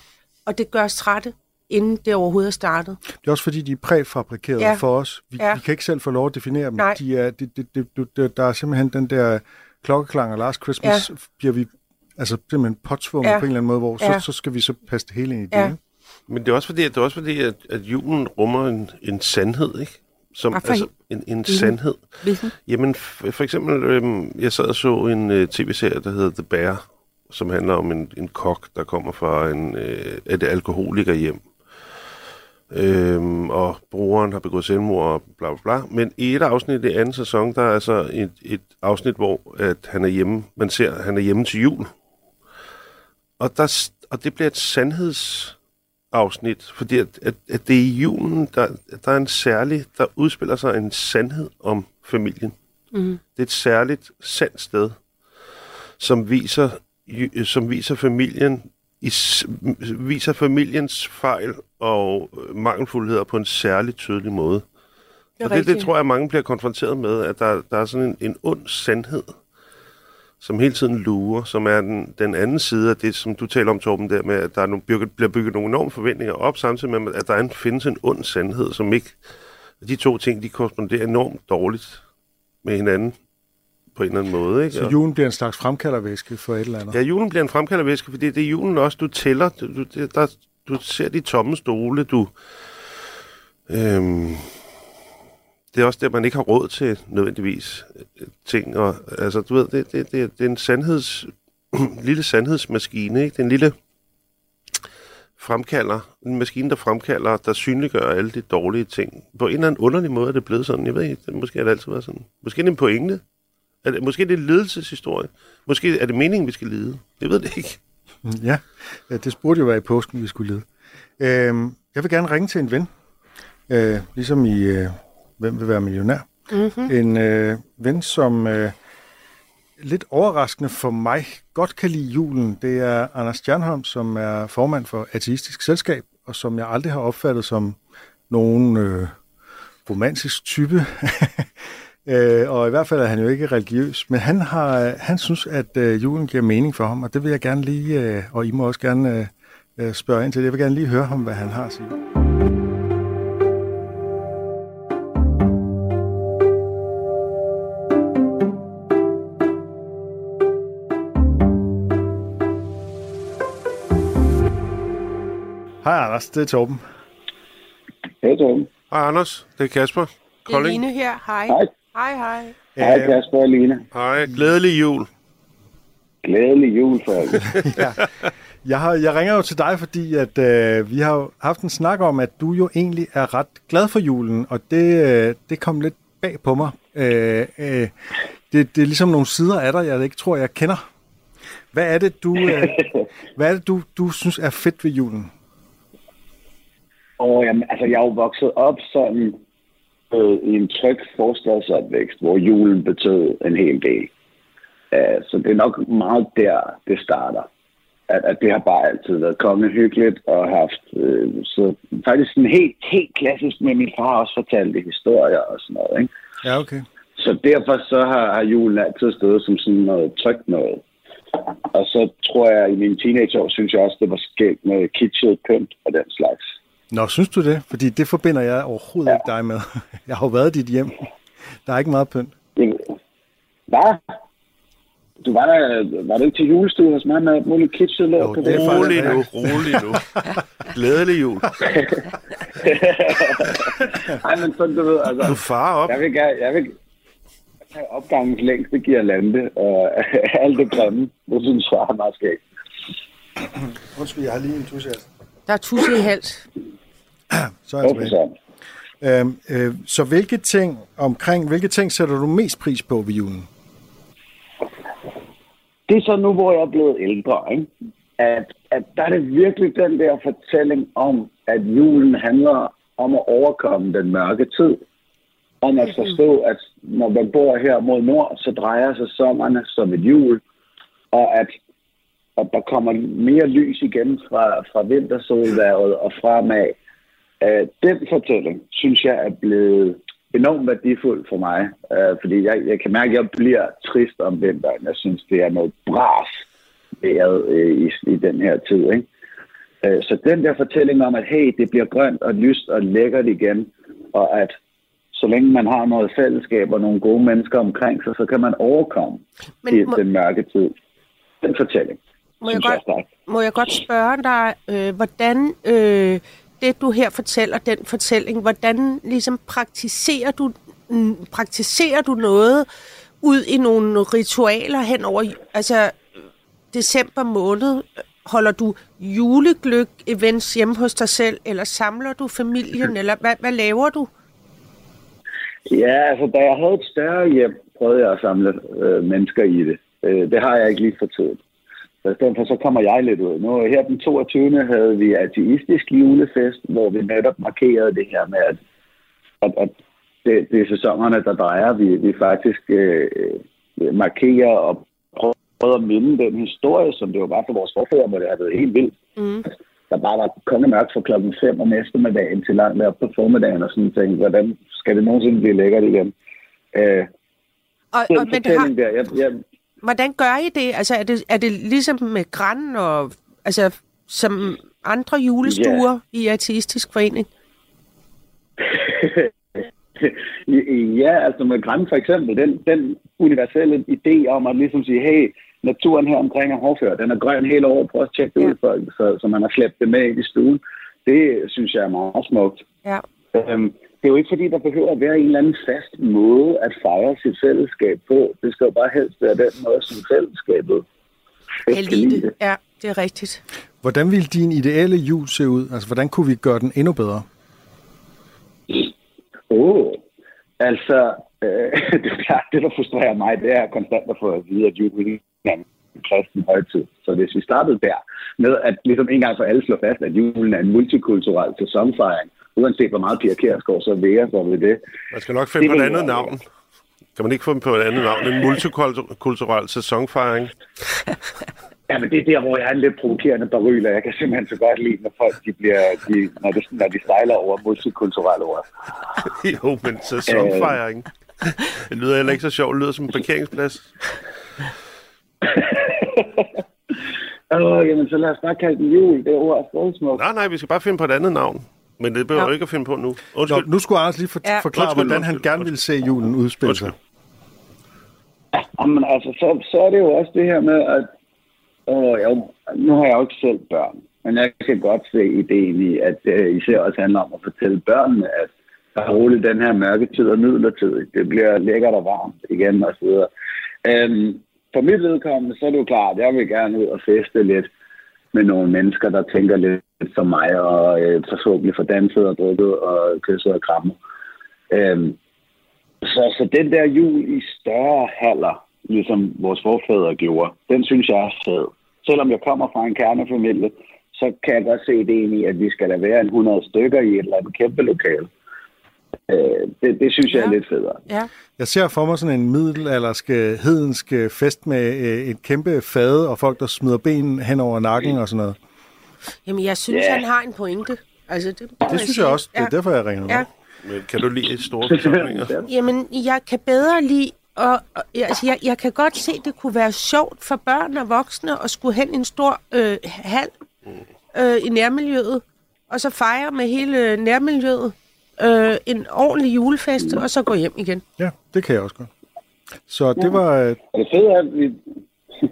og det gør os trætte, inden det overhovedet er startet. Det er også fordi, de er præfabrikerede Ja. for os. Vi, Ja. vi kan ikke selv få lov at definere dem. Nej. De er, de, de, de, de, de, der er simpelthen den der klokkeklang og Last Christmas, ja. bliver vi altså simpelthen påtvunget Ja. på en eller anden måde, hvor Ja. så, så skal vi så passe det hele ind i det. Ja. ikke? Men det er også fordi, at, det er også fordi, at, at julen rummer en, en sandhed, ikke? Som, Hvad for altså, en, en sandhed. Hvilken? Jamen, for, for eksempel, øhm, jeg sad og så en øh, tv-serie, der hedder The Bear, som handler om en, en kok, der kommer fra en, øh, et alkoholikerhjem. Øhm, og brugeren har begået selvmord og bla bla bla. Men i et afsnit i anden sæson, der er altså et, et afsnit, hvor at han er hjemme, man ser, at han er hjemme til jul. Og, der, og det bliver et sandhedsafsnit, fordi at, at, at det er i julen, der, der er en særlig, der udspiller sig en sandhed om familien. Mm. Det er et særligt sandt sted, som viser som viser familien i, viser familiens fejl og øh, mangelfuldheder på en særlig tydelig måde. Det og det, det tror jeg, mange bliver konfronteret med, at der, der er sådan en, en ond sandhed, som hele tiden lurer, som er den, den anden side af det, som du taler om, Torben, der med, at der er nogle, bygget, bliver bygget nogle enorme forventninger op, samtidig med, at der er en, findes en ond sandhed, som ikke... De to ting, de korresponderer enormt dårligt med hinanden på en eller anden måde. Ikke? Så julen bliver en slags fremkaldervæske for et eller andet. Ja, julen bliver en fremkaldervæske, fordi det er julen også, du tæller. Du, der, du ser de tomme stole, du... Øhm, det er også der, man ikke har råd til nødvendigvis øh, ting. Og, altså, du ved, det, det, det, det er en sandheds, lille sandhedsmaskine, ikke? Det er en lille fremkalder, en maskine, der fremkalder, der synliggør alle de dårlige ting. På en eller anden underlig måde er det blevet sådan. Jeg ved ikke, det, måske har det altid været sådan. Måske er det en pointe. Er det, måske er det en ledelseshistorie. Måske er det meningen, vi skal lide. Jeg ved det ikke. Ja, det burde jo være i påsken, vi skulle lide. Øh, jeg vil gerne ringe til en ven, øh, ligesom i øh, Hvem vil være millionær? Mm-hmm. En øh, ven, som øh, lidt overraskende for mig godt kan lide julen. Det er Anders Stjernholm, som er formand for Ateistisk Selskab, og som jeg aldrig har opfattet som nogen øh, romantisk type. Øh, og i hvert fald er han jo ikke religiøs, men han har, han synes, at øh, julen giver mening for ham, og det vil jeg gerne lige, øh, og I må også gerne øh, øh, spørge ind til det. Jeg vil gerne lige høre ham, hvad han har at sige. Hej Anders, det er Torben. Hej Torben. Hej Anders, det er Kasper. Det er Kolding. Line her. Hej. Hej. Hej, hej. Hej Kasper og Line. Hej, glædelig jul. Glædelig jul for alle. Jeg, har, jeg ringer jo til dig, fordi at øh, vi har haft en snak om, at du jo egentlig er ret glad for julen, og det, øh, det kom lidt bag på mig. Øh, øh, det, det er ligesom nogle sider af dig, jeg ikke tror, jeg kender. Hvad er det, du, øh, hvad er det, du, du synes er fedt ved julen? Og jamen, altså, jeg er jo vokset op sådan øh, i en tryg forstadsopvækst, hvor julen betød en hel del. Uh, så det er nok meget der, det starter. At, at det har bare altid været kongehyggeligt og haft... Øh, så faktisk sådan helt, helt klassisk med min far også fortalte historier og sådan noget. Ikke? Ja, okay. Så derfor så har, har julen altid stået som sådan noget trygt noget. Og så tror jeg, i mine teenageår, synes jeg også, det var skægt med kitschet pynt og den slags. Nå, synes du det? Fordi det forbinder jeg overhovedet ja. ikke dig med. Jeg har jo været i dit hjem. Der er ikke meget pynt. Hvad? Du var der, var du ikke til julestue hos mig med kitschet lort Jo, på det er Rolig nu, rolig nu. Glædelig jul. Nej, men sådan, du ved, Du altså, farer op. jeg vil gerne, jeg vil have opgangens længste girlande og alt det grimme. Det synes jeg er meget skægt. Undskyld, jeg har lige en tusse Der er tusse i hals. Så er jeg tilbage. så? Øhm, øh, så hvilke ting omkring, hvilke ting sætter du mest pris på ved julen? det er så nu, hvor jeg er blevet ældre, ikke? At, at der er det virkelig den der fortælling om, at julen handler om at overkomme den mørke tid. Om at forstå, at når man bor her mod nord, så drejer sig sommerne som et jul. Og at, at der kommer mere lys igen fra, fra vintersolværet og fremad. Uh, den fortælling, synes jeg, er blevet enormt værdifuld for mig. Uh, fordi jeg, jeg kan mærke, at jeg bliver trist om vinteren. Jeg synes, det er noget bras vejret uh, i, i den her tid. Ikke? Uh, så den der fortælling om, at hey, det bliver grønt og lyst og lækkert igen, og at så længe man har noget fællesskab og nogle gode mennesker omkring sig, så kan man overkomme Men Men, må- den mørke tid. Den fortælling, Må jeg, jeg godt, stærk. må jeg godt spørge dig, øh, hvordan øh, det, du her fortæller, den fortælling, hvordan ligesom praktiserer du, mm, praktiserer du noget ud i nogle ritualer hen over, altså december måned? Holder du julegløk-events hjemme hos dig selv, eller samler du familien, eller hvad, hvad laver du? Ja, altså da jeg havde et større hjem, prøvede jeg at samle øh, mennesker i det. Øh, det har jeg ikke lige for tiden. Så i stedet for så kommer jeg lidt ud. Nu her den 22. havde vi ateistisk julefest, hvor vi netop markerede det her med, at, at, at det, det er sæsonerne, der drejer. Vi, vi faktisk øh, markerer og prøver at minde den historie, som det jo var for vores forfædre, hvor det har været helt vildt. Mm. Der bare var kongemørkt fra klokken 5 om eftermiddagen til langt op på formiddagen, og sådan tænkte, hvordan skal det nogensinde blive lækkert igen? Øh, Og, den og, men har, fortælling der, jeg, jeg, hvordan gør I det? Altså, er det, er det ligesom med græn og... Altså, som andre julestuer i artistisk forening? ja, altså med Græn for eksempel, den, den universelle idé om at ligesom sige, hey, naturen her omkring er hårdfør, den er grøn hele året, prøv at tjekke det Ja. ud, folk, så, så man har slæbt det med i stuen. Det synes jeg er meget smukt. Ja. Øhm, det er jo ikke fordi, der behøver at være en eller anden fast måde at fejre sit fællesskab på. Det skal jo bare helst være den måde, som fællesskabet kan lide lide det. Ja, det er rigtigt. Hvordan ville din ideelle jul se ud? Altså, hvordan kunne vi gøre den endnu bedre? Åh, oh, altså, øh, det er klart, det der frustrerer mig, det er konstant at få at vide, at julen er en kristen højtid. Så hvis vi startede der med at ligesom en gang for alle slå fast, at julen er en multikulturel sæsonfejring, uanset hvor meget Pia Kjærsgaard så værer sig ved det. Man skal nok finde Det på et andet navn. Kan man ikke få på et andet navn? En multikulturel sæsonfejring. Ja, men det er der, hvor jeg er en lidt provokerende baryl, og jeg kan simpelthen så godt lide, når folk de bliver, de, når, det, når de stejler over multikulturelle ord. jo, men sæsonfejring. Det lyder heller ikke så sjovt. Det lyder som en parkeringsplads. Åh, jamen så lad os bare kalde den jul, det ord er frødsmukt. Nej, nej, vi skal bare finde på et andet navn. Men det behøver Ja. du ikke at finde på nu. Nå, nu skulle Anders lige for- Ja. forklare, Undskyld, hvordan han undskyld, gerne ville se julen udspille sig. Jamen altså, så, så er det jo også det her med, at åh, jo, nu har jeg jo ikke selv børn, men jeg kan godt se ideen i, at det især også handler om at fortælle børnene, at der er roligt den her mørke tid og midlertidigt. Det bliver lækkert og varmt igen og så videre. Øhm, for mit vedkommende, så er det jo klart, at jeg vil gerne ud og feste lidt med nogle mennesker, der tænker lidt som mig, og øh, forhåbentlig får danset og drukket og kysset og krammet. Øhm, så, så den der jul i større haller, ligesom vores forfædre gjorde, den synes jeg er fed. Selvom jeg kommer fra en kernefamilie, så kan jeg godt se ideen i, at vi skal da være en 100 stykker i et eller andet kæmpe lokale. Øh, det, det synes jeg er lidt federe. Ja. Jeg ser for mig sådan en middelaldersk, øh, hedensk øh, fest med øh, et kæmpe fade og folk, der smider ben hen over nakken og sådan noget. Jamen, jeg synes, Ja. han har en pointe. Altså, det, Det synes jeg også. Det er Ja. derfor, jeg ringer Ja. ja. Men kan du lide store forsamlinger? Jamen, jeg kan bedre lide... Og, og, altså, jeg, jeg kan godt se, at det kunne være sjovt for børn og voksne at skulle hen i en stor øh, hal øh, i nærmiljøet, og så fejre med hele nærmiljøet øh, en ordentlig julefest, og så gå hjem igen. ja, det kan jeg også godt. Så det var... øh, Og det fede er, at vi,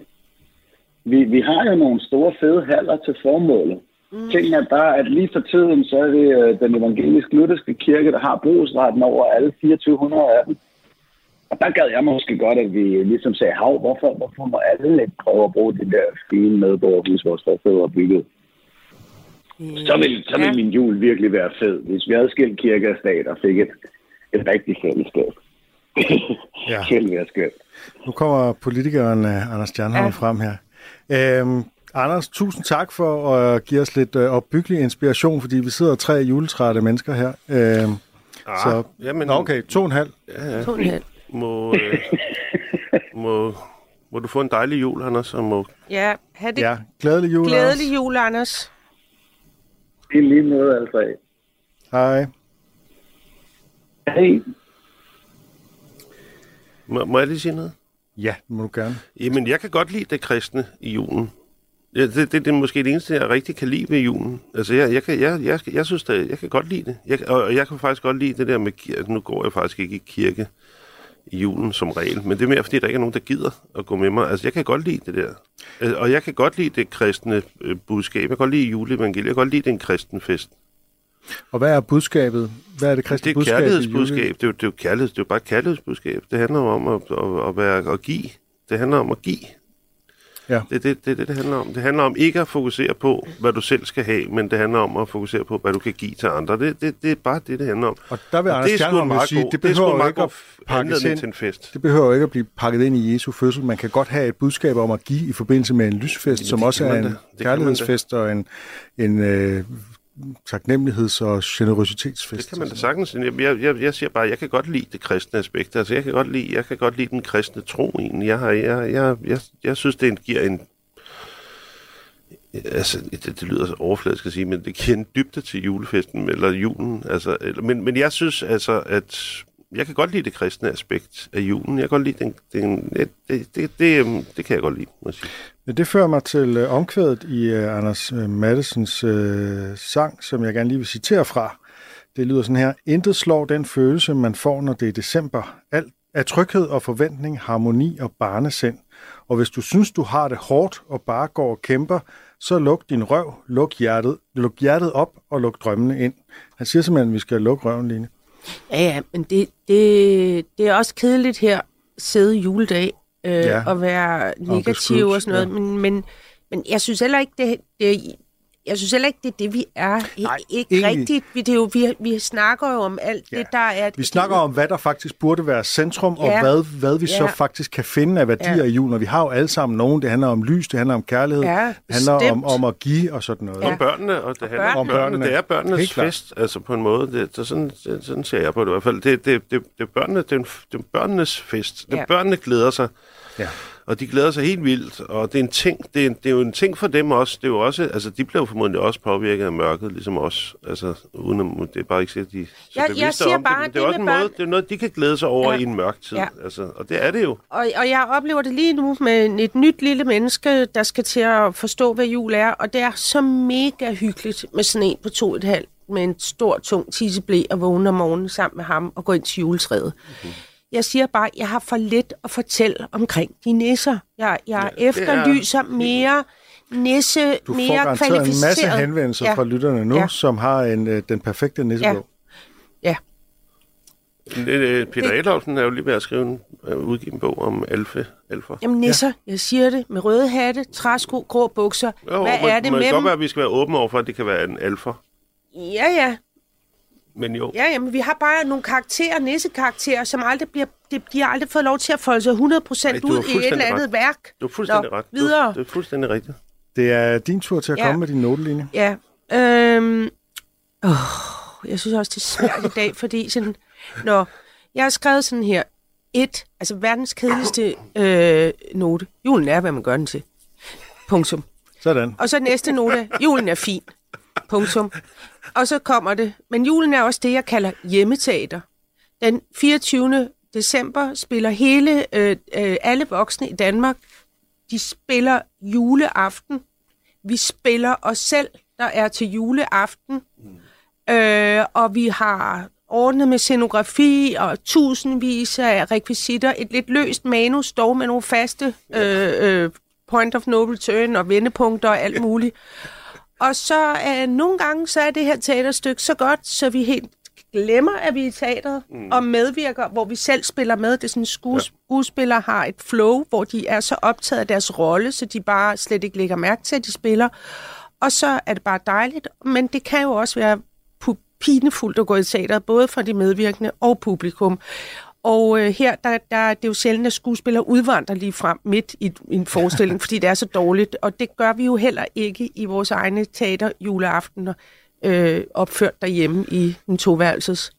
vi, vi har jo nogle store fede haller til formålet. Mm. Tingen er bare, at lige for tiden, så er det øh, den evangelisk-lutherske kirke, der har brugsretten over alle 2400 af dem. Og der gad jeg måske godt, at vi ligesom sagde, hav, hvorfor, hvorfor må alle ikke prøve at bruge det der fine medborgerhus, vores forfædre byggede? Så vil, så vil Ja. min jul virkelig være fed, hvis vi havde skilt kirke og stat og fik et, et rigtigt fællesskab. Ja. Ville være skønt. Nu kommer politikeren uh, Anders Stjernholm ja. Ja. frem her. Øhm, Anders, tusind tak for at give os lidt opbyggelig inspiration, fordi vi sidder tre juletrætte mennesker her. Øhm, Ah, så, jamen, okay, to og en halv. To og en halv. Må, øh, må, må du få en dejlig jul, Anders, og må Ja, have det Ja, glædelig jul, glædelig jul, Anders. I lige måde, altså. Anders. Hej. Hey. Må, må jeg lige sige noget? Ja, det må du gerne. Jamen, jeg kan godt lide det kristne i julen. Ja, det, det, det er måske det eneste, jeg rigtig kan lide ved julen. Altså, jeg, jeg, kan, jeg, jeg, jeg synes, det, jeg kan godt lide det. Jeg, og jeg kan faktisk godt lide det der med kirke. Nu går jeg faktisk ikke i kirke i julen som regel, men det er mere, fordi der ikke er nogen, der gider at gå med mig. Altså, jeg kan godt lide det der. Altså, Og jeg kan godt lide det kristne øh, budskab. Jeg kan godt lide juleevangeliet. Jeg kan godt lide den kristen fest. Og hvad er budskabet? Hvad er det kristne Det er budskab? kærlighedsbudskab. Det er, jo, det er jo kærlighed. Det er jo bare kærlighedsbudskab. Det handler om at, at, at, være, at give. Det handler om at give. Ja. Det det, det, det, det handler om. Det handler om ikke at fokusere på, hvad du selv skal have, men det handler om at fokusere på, hvad du kan give til andre. Det, det, det er bare det, det handler om. Og der vil Og Anders det er meget sige, det det er behøver meget ikke at pakkes ind. til en fest. Det behøver ikke at blive pakket ind i Jesu fødsel. Man kan godt have et budskab om at give i forbindelse med en lysfest, som det også er en. Det kærlighedsfest og en, en øh, taknemmeligheds- og generøsitetsfest. Det kan man da sagtens. Jeg, jeg, jeg, jeg siger bare, jeg kan godt lide det kristne aspekt. Altså, jeg kan godt lide, jeg kan godt lide den kristne tro egentlig. Jeg, har, jeg, jeg, jeg, jeg synes, det giver en... Altså, det, det lyder så overfladisk at sige, men det giver en dybde til julefesten, eller julen. Altså, eller, men, men jeg synes altså, at jeg kan godt lide det kristne aspekt af julen. Jeg kan godt lide den, den det, det, det, det, øhm, det kan jeg godt lide, må jeg sige. Men det fører mig til øh, omkvædet i øh, Anders øh, Mattesens øh, sang, som jeg gerne lige vil citere fra. Det lyder sådan her. Intet slår den følelse, man får, når det er december. Alt er tryghed og forventning, harmoni og barnesind. Og hvis du synes, du har det hårdt og bare går og kæmper, så luk din røv, luk hjertet, luk hjertet op og luk drømmene ind. Han siger simpelthen, at vi skal lukke røven, Line. Ja, ja, men det, det, det er også kedeligt her, sidde juledag øh, Ja. og være negativ Scrooge, og sådan noget, ja. men, men, men jeg synes heller ikke, det, det, jeg synes heller ikke, det er det, vi er. Nej, ikke egentlig- rigtigt. Vi, det er jo, vi, vi snakker jo om alt Ja. det, der er... Vi snakker om, hvad der faktisk burde være centrum, og Ja. hvad, hvad vi så Ja. faktisk kan finde af værdier Ja. i julen. Og vi har jo alle sammen nogen. Det handler om lys, det handler om kærlighed, Ja, det handler om, bestemt. om at give og sådan noget. Om børnene, og det handler om børnene. børnene. Det er børnenes Helt fest, altså på en måde. Det, det, sådan, det, sådan ser jeg på det i hvert fald. Det, det, det, det, er, børnene, det, er, en, det er børnenes fest. Det, Ja. Børnene glæder sig. Ja. Og de glæder sig helt vildt, og det er en ting, det er, det er jo en ting for dem også. Det er jo også, altså de bliver jo formodentlig også påvirket af mørket, ligesom os. Altså, uden at, det er bare ikke sikkert, at de så Jeg- jeg siger om bare, det, men det det er også en med måde, det er noget, de kan glæde sig over Ja. i en mørk tid. Ja. Altså, og det er det jo. Og, og jeg oplever det lige nu med et nyt lille menneske, der skal til at forstå, hvad jul er. Og det er så mega hyggeligt med sådan en på to et halvt, med en stor, tung tisseblæ og vågne om morgenen sammen med ham og gå ind til juletræet. Mhm. Jeg siger bare, at jeg har for lidt at fortælle omkring de nisser. Jeg, jeg ja, efterlyser mere nisse, Du får mere garanteret en kvalificeret. masse henvendelser ja. fra lytterne nu, Ja. som har en, øh, den perfekte nissebog. Ja. Det, øh, Peter Adolfsen er jo lige ved at skrive en, øh, udgive en bog om alfe, alfer. Jamen nisser, ja. jeg siger det, med røde hatte, træsko, grå bukser. Jo, Hvad men, er det men med det kan godt dem? være, at vi skal være åbne over for, at det kan være en alfer. Ja, ja, Men jo, Ja, jamen, vi har bare nogle karakterer, nissekarakterer, som aldrig bliver, de, de har aldrig fået lov til at folde sig 100% Ej, du ud i et eller andet ret. værk. du er fuldstændig Nå, ret. Du, videre. det er fuldstændig rigtigt. Det er din tur til at Ja. komme med din notelinje. Ja. Øhm, åh, jeg synes også, det er svært i dag, fordi sådan... Nå, jeg har skrevet sådan her. Et, altså verdens kedeligste øh, note. Julen er, hvad man gør den til. Punktum. Sådan. Og så næste note. Julen er fin. Punktum. Og så kommer det. Men julen er også det, jeg kalder hjemmeteater. Den 24. december spiller hele, øh, øh, alle voksne i Danmark, de spiller juleaften. Vi spiller os selv, der er til juleaften. Øh, og vi har ordnet med scenografi og tusindvis af rekvisitter. Et lidt løst manus, dog med nogle faste øh, øh, point of no return og vendepunkter og alt muligt. Og så øh, nogle gange, så er det her teaterstykke så godt, så vi helt glemmer, at vi er i teateret mm. og medvirker, hvor vi selv spiller med. Det er sådan, skues- skuespillere har et flow, hvor de er så optaget af deres rolle, så de bare slet ikke lægger mærke til, at de spiller. Og så er det bare dejligt, men det kan jo også være pinefuldt at gå i teateret, både for de medvirkende og publikum. Og øh, her, der, der, det er jo sjældent, at skuespillere udvandrer lige frem midt i, i en forestilling, fordi det er så dårligt. Og det gør vi jo heller ikke i vores egne teater juleaftener, øh, opført derhjemme i en toværelses.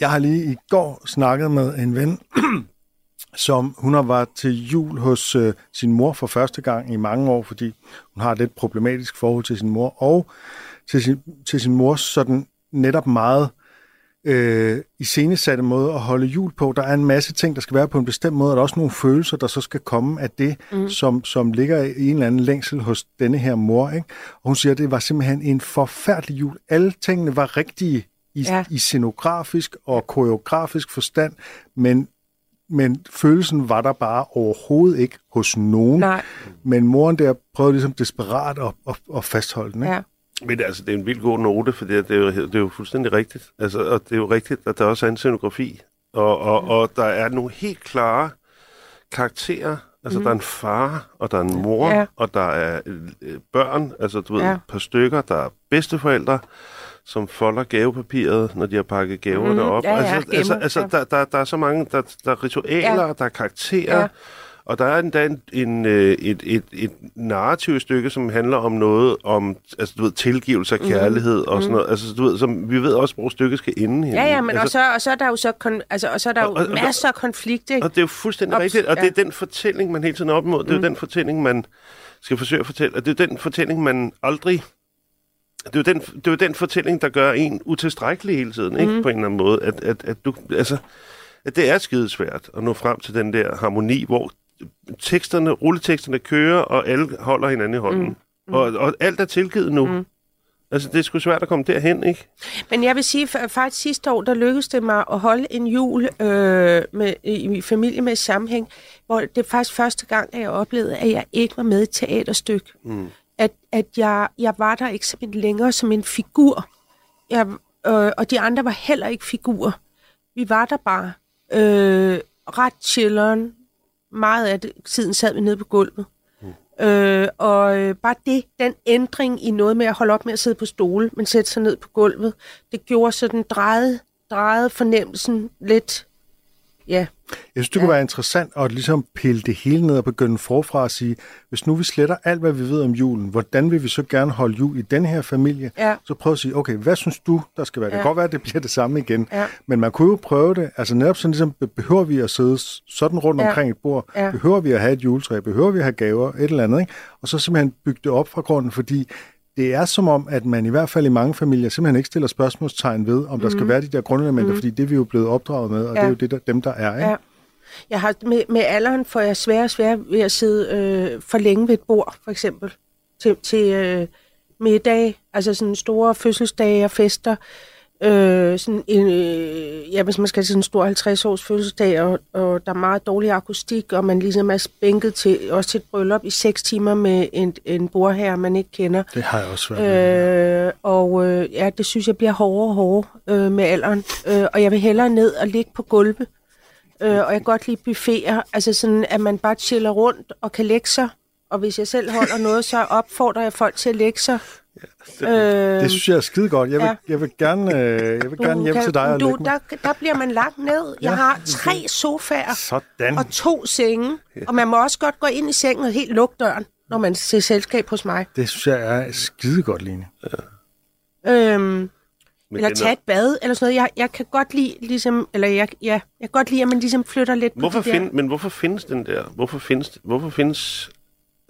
Jeg har lige i går snakket med en ven, som hun har været til jul hos øh, sin mor for første gang i mange år, fordi hun har et lidt problematisk forhold til sin mor, og til sin, til sin mors sådan netop meget øh, iscenesatte måde at holde jul på. Der er en masse ting, der skal være på en bestemt måde, og der er også nogle følelser, der så skal komme af det, mm. som, som ligger i en eller anden længsel hos denne her mor. Ikke? Og hun siger, at det var simpelthen en forfærdelig jul. Alle tingene var rigtige i. Ja. i scenografisk og koreografisk forstand, men, men følelsen var der bare overhovedet ikke hos nogen. Nej, Men moren der prøvede ligesom desperat at, at, at fastholde den. Ikke? ja. Men altså, det er en vildt god note, for det, er- det, er, jo, det er jo fuldstændig rigtigt. Altså, og det er jo rigtigt, at der også er en scenografi. Og, og, og der er nogle helt klare karakterer. Altså, mm. der er en far, og der er en mor, Ja. og der er øh, børn, altså du ved, Ja. et par stykker, der er bedsteforældre, som folder gavepapiret, når de har pakket gaverne Mhm. op. Ja, ja, altså, altså, altså ja. der, der, der er så mange, der, der er ritualer, Ja. der er karakterer, Ja. Og der er endda en, en, øh, et, et, et narrativt stykke, som handler om noget om altså, du ved, tilgivelse af kærlighed mm. og sådan noget. Altså, du ved, som vi ved også, hvor stykket skal ende her. Ja, ja, men altså, og, så, og så er der jo så, kon, altså, og så er der jo Og- og- og- masser af konflikt, ikke? Og det er jo fuldstændig Ops, rigtigt, og ja. det er den fortælling, man hele tiden er op imod. Det er jo den fortælling, man skal forsøge at fortælle. Og det er jo den fortælling, man aldrig... Det er, jo den, det er jo den fortælling, der gør en utilstrækkelig hele tiden, ikke? På en eller anden måde. At, at, at, du, altså, at det er skidesvært at nå frem til den der harmoni, hvor teksterne, rulleteksterne kører, og alle holder hinanden i hånden. Mm. Og, og alt er tilgivet nu. Mm. Altså, det er sgu svært at komme derhen, ikke? Men jeg vil sige, at faktisk sidste år, der lykkedes det mig at holde en jul øh, med, i, i familie med sammenhæng, hvor det faktisk første gang, at jeg oplevede, at jeg ikke var med i et teaterstykke. Mm. At, at jeg, jeg var der ikke som en, længere som en figur. Jeg, øh, og de andre var heller ikke figurer. Vi var der bare. Øh, ret chilleren. Meget af det, tiden sad vi nede på gulvet. Øh, og øh, bare det, den ændring i noget med at holde op med at sidde på stole, men sætte sig ned på gulvet, det gjorde sådan drejet, drejet fornemmelsen lidt, ja, jeg synes, det kunne være interessant at ligesom pille det hele ned og begynde forfra og sige, hvis nu vi sletter alt, hvad vi ved om julen, hvordan vil vi så gerne holde jul i den her familie? Ja. Så prøv at sige, okay, hvad synes du, der skal være? Det Ja. kan godt være, at det bliver det samme igen. Ja. Men man kunne jo prøve det. Altså netop sådan ligesom, be- behøver vi at sidde sådan rundt Ja. omkring et bord? Ja. Behøver vi at have et juletræ? Behøver vi at have gaver? Et eller andet, ikke? Og så simpelthen bygge det op fra grunden, fordi det er som om, at man i hvert fald i mange familier simpelthen ikke stiller spørgsmålstegn ved, om der skal være de der grundelementer, mm. fordi det er vi jo blevet opdraget med, og Mhm. Ja. det er jo det, der, dem, der er. Ikke? ja. Jeg har med, med alderen får jeg sværere og sværere ved at sidde øh, for længe ved et bord, for eksempel, til, til øh, middag, altså sådan store fødselsdage og fester. Øh, sådan en, øh, ja, hvis man skal til sådan en stor 50-års fødselsdag, og, og der er meget dårlig akustik, og man ligesom er spænket til, også til et bryllup i seks timer med en, en bordherre, man ikke kender. Det har jeg også svært med. Øh, og øh, ja, det synes jeg bliver hårdere og hårdere øh, med alderen. Øh, og jeg vil hellere ned og ligge på gulvet. Øh, og jeg kan godt lide buffeter, altså sådan, at man bare chiller rundt og kan lægge sig. Og hvis jeg selv holder noget, så opfordrer jeg folk til at lægge sig. Øh, Det synes jeg er skide godt. Jeg vil, ja. jeg vil gerne, øh, jeg vil gerne hjem til dig og du, der, der bliver man lagt ned. Jeg Ja, har tre sofaer Sådan. og to senge. Og man må også godt gå ind i sengen og helt lukke døren, når man ser selskab hos mig. Det synes jeg er skide godt, Line. Øhm, Men Eller det er tage et bad, eller sådan noget. Jeg, jeg kan godt lide, ligesom, eller jeg, ja, jeg kan godt lide, at man ligesom flytter lidt Hvorfor på de der. find, men hvorfor findes den der? Hvorfor findes, hvorfor findes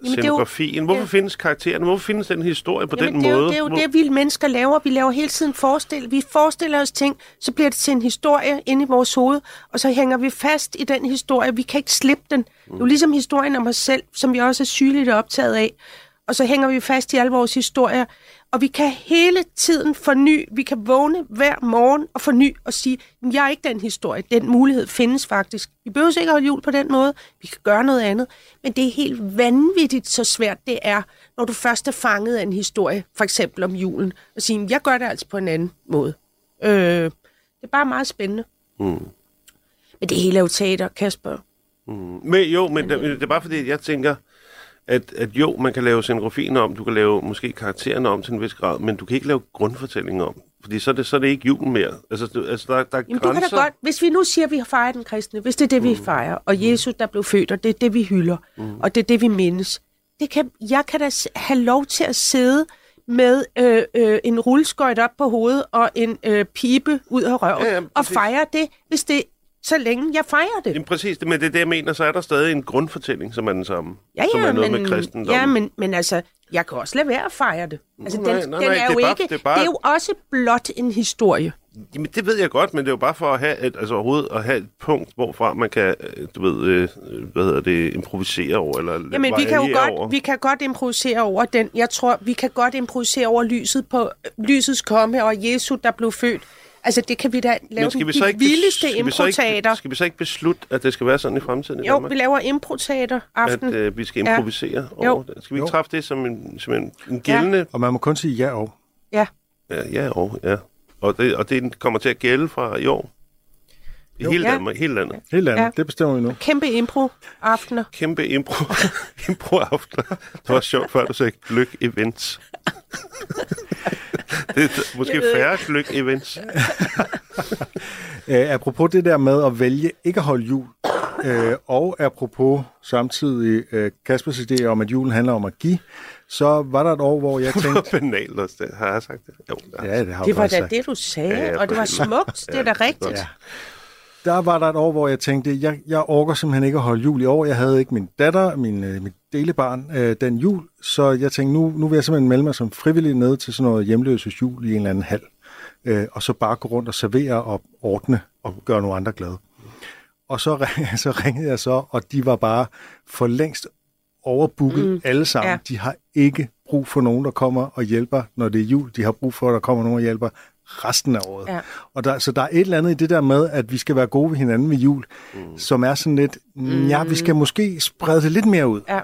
Jamen, jo- scenografien? Hvorfor ja. findes karaktererne? Hvorfor findes den historie på Jamen, den det måde? jo det, er jo Hvor- det vi mennesker laver. Vi laver hele tiden forestil. Vi forestiller os ting, så bliver det til en historie inde i vores hoved, og så hænger vi fast i den historie. Vi kan ikke slippe den. Det er jo ligesom historien om os selv, som vi også er sygeligt optaget af. Og så hænger vi fast i alle vores historier. Og vi kan hele tiden forny. Vi kan vågne hver morgen og forny og sige, "Men jeg er ikke den historie. Den mulighed findes faktisk. Vi behøver ikke at holde jul på den måde. Vi kan gøre noget andet. Men det er helt vanvittigt, så svært det er, når du først er fanget af en historie, for eksempel om julen, og sige, jeg gør det altså på en anden måde. Øh, det er bare meget spændende. Mm. Men det hele er jo teater, Kasper. Men jo, men det, det er bare fordi, jeg tænker, at, at jo, man kan lave scenografien om, du kan lave måske karaktererne om til en vis grad, men du kan ikke lave grundfortællingen om. Fordi så er det, så er det ikke julen mere. Altså, altså der, der er Jamen, du kan grænser. da godt, hvis vi nu siger, at vi har fejret den kristne, hvis det er det, vi fejrer, og Jesus, der blev født, og det er det, vi hylder, mm. og det er det, vi mindes, det kan, jeg kan da have lov til at sidde med øh, øh, en rulleskøjt op på hovedet og en øh, pibe ud af røven, Ja, ja, og fejre det, hvis det så længe jeg fejrer det. Jamen præcis, men det er det, jeg mener, så er der stadig en grundfortælling, som er den samme. Ja, ja, som er noget men, med kristendom. Ja, men, men altså, jeg kan også lade være at fejre det. Altså, Nej, den, nej, den nej, er det jo bare- ikke... det er bare- det er jo også blot en historie. Jamen, det ved jeg godt, men det er jo bare for at have et, altså overhovedet at have et punkt, hvorfra man kan, øh, du ved, øh, hvad hedder det, improvisere over, eller Jamen, vi kan jo godt, over. vi kan godt improvisere over den. Jeg tror, vi kan godt improvisere over lyset på lysets komme og Jesus, der blev født. Altså, det kan vi da lave skal vi de så ikke, vildeste skal vi så ikke, improteater. skal vi så ikke beslutte, at det skal være sådan i fremtiden i Jo, Danmark? vi laver improteater aften. at øh, vi skal Ja. improvisere Jo. over det. Skal vi ikke træffe det som en, som en, en gældende... Og man må kun sige ja og. Ja. Ja, ja, og, ja. Og det, og det kommer til at gælde fra i år. I Jo. hele Ja. Danmark, hele landet. Helt andet. Ja. Ja. Det bestemmer vi nu. Kæmpe impro-aftener. Kæmpe impro, impro-aftener. Det var sjovt, før du sagde gløk events. det er måske færre gløk events. Øh, apropos det der med at vælge ikke at holde jul, Øh, og apropos samtidig øh, Kaspers idé om, at julen handler om at give, så var der et år, hvor jeg Det tænkte... var banalt også, det. Har jeg sagt det? Jo, ja. Ja, det har Det var da sagt. det, du sagde, Ja, ja, og det var smukt. Det er da rigtigt. Ja. Der var der et år, hvor jeg tænkte, jeg, jeg orker simpelthen ikke at holde jul i år. Jeg havde ikke min datter, min, øh, mit delebarn, øh, den jul, så jeg tænkte, nu, nu vil jeg simpelthen melde mig som frivillig ned til sådan noget hjemløses jul i en eller anden hal. Øh, og så bare gå rundt og servere og ordne og gøre nogle andre glade. Og så, så ringede jeg så, og de var bare for længst overbooket mm. alle sammen. Ja. De har ikke brug for nogen, der kommer og hjælper, når det er jul. De har brug for, at der kommer nogen og hjælper resten af året. Ja. Og der, så der er et eller andet i det der med, at vi skal være gode ved hinanden ved jul, mm. som er sådan lidt, mm. ja, vi skal måske sprede det lidt mere ud. Ja.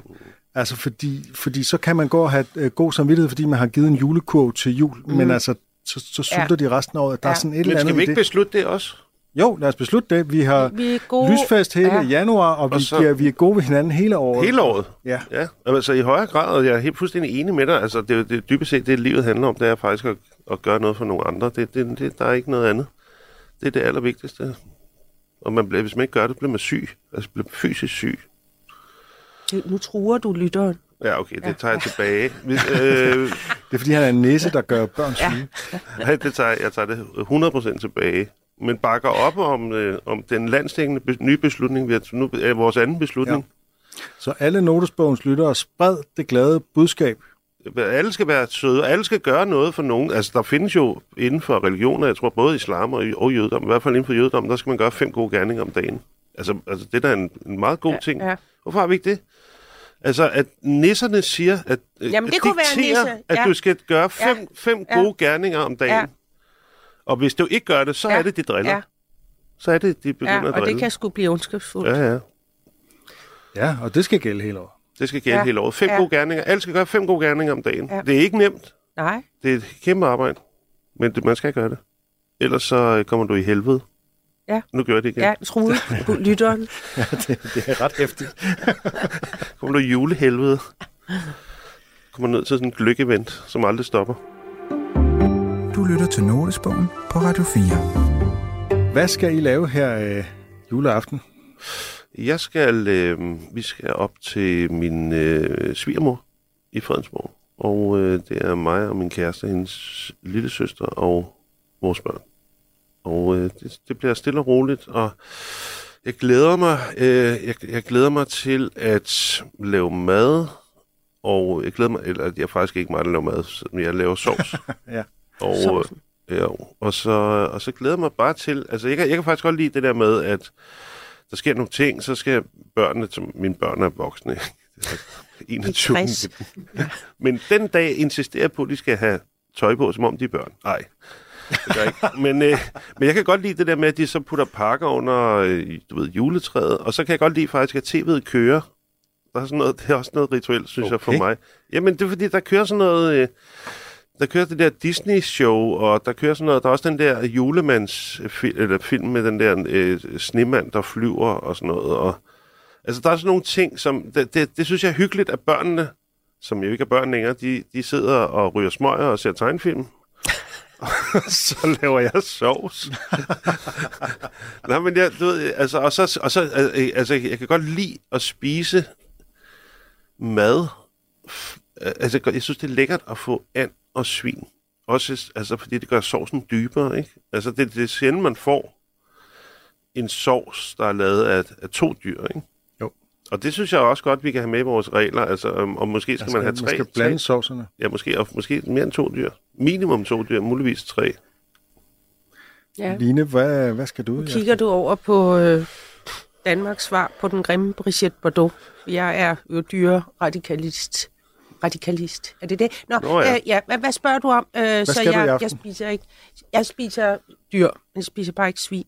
Altså, fordi, fordi så kan man gå og have øh, god samvittighed, fordi man har givet en julekurv til jul, mm. men altså, så, så sulter Ja. de resten af året. Der er Ja. sådan et Men eller skal andet vi i ikke det. beslutte det også? Jo, lad os beslutte det. Vi har Vi gode. lysfest hele Ja. januar, og vi, Og så- giver, vi er gode ved hinanden hele året. Hele året? Ja. Ja, altså i højere grad, og jeg er helt fuldstændig enig med dig, altså det, er det er dybest set det, livet handler om, det er faktisk at, at gøre noget for nogle andre. Det, det, det, der er ikke noget andet. Det er det allervigtigste. Og man bliver, hvis man ikke gør det, bliver man syg. Altså bliver fysisk syg. Det- Nu truer du lytteren. Ja, okay, det tager jeg tilbage. Hvis, øh, Det er fordi, han er en næse, der gør børn syge. nej, det tager, jeg tager det 100% tilbage. Men bakker op om, øh, om den landstækkende be, nye beslutning, vi har, nu er vores anden beslutning. Så alle Notesbogens lyttere, spred det glade budskab. Ja. Alle skal være søde, alle skal gøre noget for nogen. Altså, der findes jo inden for religioner, jeg tror både islam og, og jødedom, i hvert fald inden for jødedom, der skal man gøre fem gode gerninger om dagen. Altså, altså det er da en, en meget god Ja, ting. ja. Hvorfor har vi ikke det? Altså, at nisserne siger, at, øh, Jamen, det at kunne være nisse, at ja. du skal gøre fem, Ja. fem Ja. gode gerninger om dagen. Ja. Og hvis du ikke gør det, så Ja. er det, de driller. Ja, Så er det, de begynder ja, at og drille. det kan sgu blive ondskabsfuldt. Ja, ja. Ja, og det skal gælde hele året. Det skal gælde Ja. hele året. Fem Ja. gode gerninger. Alle skal gøre fem gode gerninger om dagen. Ja. Det er ikke nemt. Nej. Det er et kæmpe arbejde, men det, man skal gøre det. Ellers så øh, kommer du i helvede. Ja. Nu gør jeg det igen. Ja, truer du lytteren. Ja, det, det er ret hæftigt. Kommer du i julehelvede. Kommer ned til sådan en gløk-event, som aldrig stopper. Du lytter til Notesbogen på Radio 4. Hvad skal I lave her øh, juleaften? Jeg skal, øh, vi skal op til min øh, svigermor i Fredensborg. Og øh, det er mig og min kæreste, hendes lille søster og vores børn. Og øh, det, det bliver stille og roligt, og jeg glæder mig, øh, jeg, jeg glæder mig til at lave mad, og jeg glæder mig, eller jeg er faktisk ikke meget at lave mad, så jeg laver sovs. Ja. Og, Sovsen. øh, ja, og, så, og så glæder jeg mig bare til, altså jeg kan, jeg kan faktisk godt lide det der med, at der sker nogle ting, så skal børnene, som mine børn er voksne, det er 21, 60. men den dag insisterer jeg på, at de skal have tøj på, som om de er børn. Nej. Men, øh, men jeg kan godt lide det der med, at de så putter pakker under øh, du ved, juletræet, og så kan jeg godt lide faktisk, at tv'et kører. Der er sådan noget, det er også noget rituelt, synes okay. jeg, for mig. Jamen, det er fordi, der kører sådan noget... Øh, der kører det der Disney-show, og der kører sådan noget, der er også den der julemands film, eller film med den der øh, snemand, der flyver og sådan noget. Og, altså, der er sådan nogle ting, som, det, det, det synes jeg er hyggeligt, at børnene, som jo ikke er børn længere, de, de sidder og ryger smøger og ser tegnfilm. så laver jeg sovs. Nej, men jeg, du ved, altså, og så, og så altså, jeg kan godt lide at spise mad. Altså, jeg- jeg synes, det er lækkert at få and og svin. Også altså, fordi det gør sovsen dybere, ikke? Altså, det, det er sjældent, man får en sovs, der er lavet af, af to dyr, ikke? Jo. Og det synes jeg også godt, vi kan have med i vores regler. Altså, om, og måske skal Altså, man have tre. man skal blande tre sovserne. ja, måske, og måske mere end to dyr. Minimum to dyr, muligvis tre. Ja. Line, hvad, hvad skal du? Nu kigger du over på øh, Danmarks svar på den grimme Brigitte Bardot. Jeg er jo dyre radikalist. Er det det? Nå, Nå ja. Øh, ja. Hvad, hvad spørger du om? Øh, så du i jeg, jeg spiser ikke. Jeg spiser dyr. Jeg spiser bare ikke svin.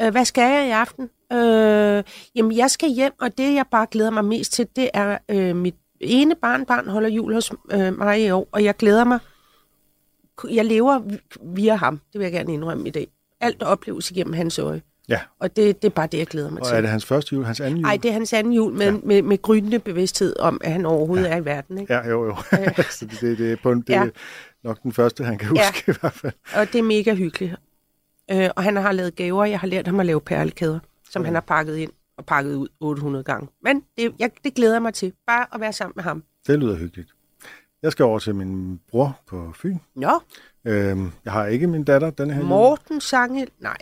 Øh, hvad skal jeg i aften? Øh, jamen, jeg skal hjem, og det, jeg bare glæder mig mest til, det er øh, mit ene barnbarn holder jul hos øh, mig i år, og jeg glæder mig. Jeg lever vi- via ham, det vil jeg gerne indrømme i dag. Alt opleves igennem hans øje. Ja, Og det, det er bare det, jeg glæder mig og til. er det hans første jul, hans anden jul? Nej, det er hans anden jul, men Ja. ja. med, med grynende bevidsthed om, at han overhovedet ja. er i verden. Ikke? Ja, jo, jo. Så det, det, det, er på, en- det er Ja. nok den første, han kan Ja. huske i hvert fald. Og det er mega hyggeligt. Øh, og han har lavet gaver. Jeg har lært ham at lave perlekæder, som han har pakket ind og pakket ud 800 gange. Men det, jeg, det glæder jeg mig til. Bare at være sammen med ham. Det lyder hyggeligt. Jeg skal over til min bror på Fyn. Nå, Øhm, jeg har ikke min datter denne her. Morten Sangel. Nej,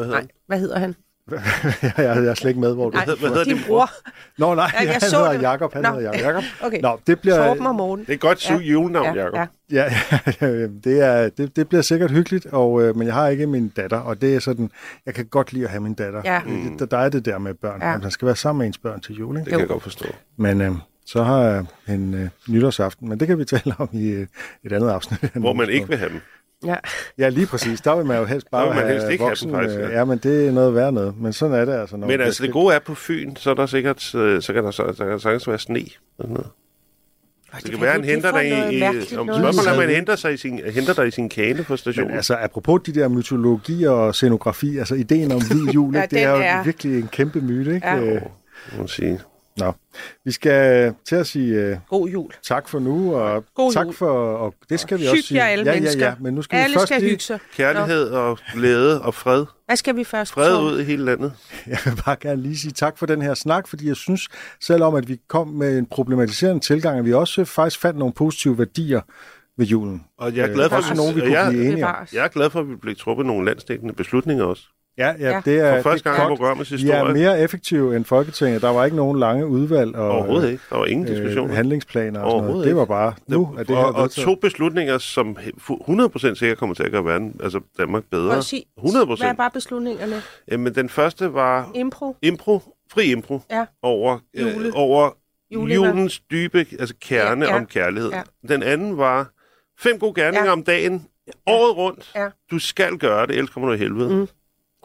Hvad hedder nej. Hvad hedder han? jeg, jeg er slet ikke med, hvor du... Nej, hvad hedder din bror. Nå, nej, Ja, jeg han så hedder det. Jakob. Han Nå. hedder Jakob. Okay. Nå, det bliver... Torben og Morten. Det er godt syv julenavn, ja, Jacob. ja. Ja, det, er, det, det bliver sikkert hyggeligt, og, øh, men jeg har ikke min datter, og det er sådan, jeg kan godt lide at have min datter. Ja. Mm. Der, der er det der med børn, Ja. ja. man skal være sammen med ens børn til jul, Det ikke? kan jeg godt forstå. Men øh, så har jeg en øh, nytårsaften, men det kan vi tale om i øh, et andet afsnit. Hvor man ikke vil have dem. Ja. Ja, lige præcis. Der vil man jo helst bare man have helst ikke have voksen. dem, faktisk, øh, ja. ja, men det er noget værd noget. Men sådan er det altså. Når Men man altså, det gode er på Fyn, så er der sikkert, øh, så kan der, så, der kan sagtens være sne. og Sådan noget. Det kan være, han henter dig i... i om spørgsmålet er, om han henter, sig i sin, henter dig i sin kane på stationen. Men altså, apropos de der mytologi og scenografi, altså ideen om hvid jul, Ja, det er jo er- virkelig en kæmpe myte, ikke? Ja. Øh, må man sige. Nå, vi skal til at sige øh, God jul. tak for nu, og God tak jul. for, og det skal vi Hyg også sige. jer alle ja, ja, mennesker. ja, men nu skal Alle vi først skal lige, hygge sig. Kærlighed og glæde og fred. Hvad skal vi først? Fred ud i hele landet. jeg vil bare gerne lige sige tak for den her snak, fordi jeg synes, selvom at vi kom med en problematiserende tilgang, at vi også faktisk fandt nogle positive værdier ved julen. Og jeg er glad for, også at nogen, vi kunne jeg, blive enige om. Bevares. jeg er glad for, at vi blev truffet nogle landsdækkende beslutninger også. Ja, ja, Ja. det er, For første det er gang i programmets Vi historie. er mere effektive end Folketinget. Der var ikke nogen lange udvalg og Overhovedet ikke. Der var ingen diskussion. øh, handlingsplaner og sådan noget. Det var bare, nu er det her og, og vedtaget. to beslutninger, som he- fu- 100% sikkert kommer til at gøre verden, altså Danmark bedre. Prøv at sige, 100 Hvad er bare beslutningerne? Jamen, den første var Impro? impro, fri impro, Ja. over, Jule. øh, over Juleevent. julens dybe altså kerne Ja, ja, ja. om kærlighed. Ja. Den anden var fem gode gerninger Ja. om dagen, året rundt. Ja. Du skal gøre det, ellers kommer du i helvede. Mm.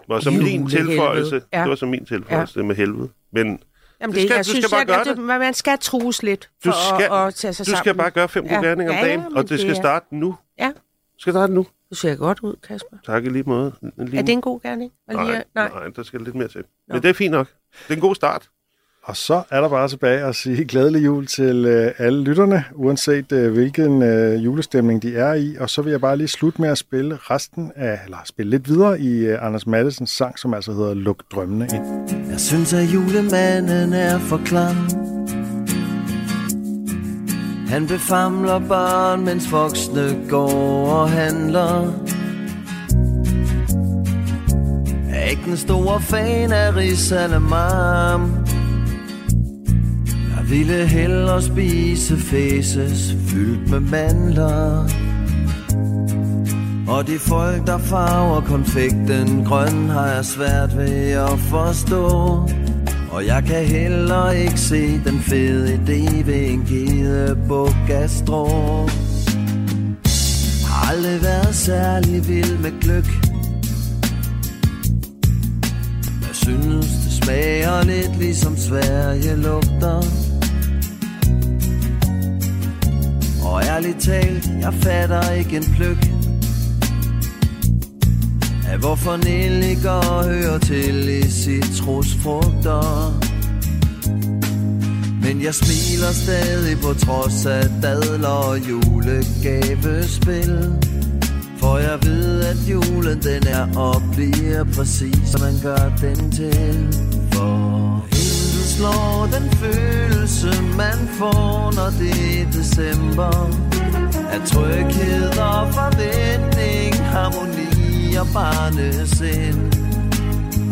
Var som min tilføjelse. Ja. Det var som min tilføjelse, det med helvede. Men Jamen, det, skal- jeg du synes, skal bare jeg, gøre at det, man skal trues lidt for Du skal- at, at tage sig du sammen. skal bare gøre fem gode Ja. gerninger om Ja, ja, dagen, men og det det skal er- starte nu. Ja. Det skal starte nu. Du ser godt ud, Kasper. Tak i lige måde. Lige Er det en god gerning? Lige- Nej, nej. nej, der skal lidt mere til. Nå. Men det er fint nok. Det er en god start. Og så er der bare tilbage at sige glædelig jul til øh, alle lytterne, uanset øh, hvilken øh, julestemning de er i. Og så vil jeg bare lige slutte med at spille resten af, eller spille lidt videre i øh, Anders Mattesens sang, som altså hedder Luk drømmene ind. Jeg synes, at julemanden er for klam Han befamler børn, mens voksne går og handler Jeg er ikke den store fan af Rizalemam. Jeg ville hellere spise fæses fyldt med mandler og de folk, der farver konfekten grøn, har jeg svært ved at forstå. Og jeg kan heller ikke se den fede idé ved en gede på strå. Har aldrig været særlig vild med gløk. Jeg synes, smager lidt ligesom Sverige lugter. Og ærligt talt, jeg fatter ikke en pløk af hvorfor nelliker hører til i citrusfrugter. Men jeg smiler stadig på trods af dadler og julegavespil. For jeg ved, at julen den er og bliver præcis, som man gør den til. For intet slår den følelse, man får, når det er december. Af tryghed og forventning, harmoni og barnesind.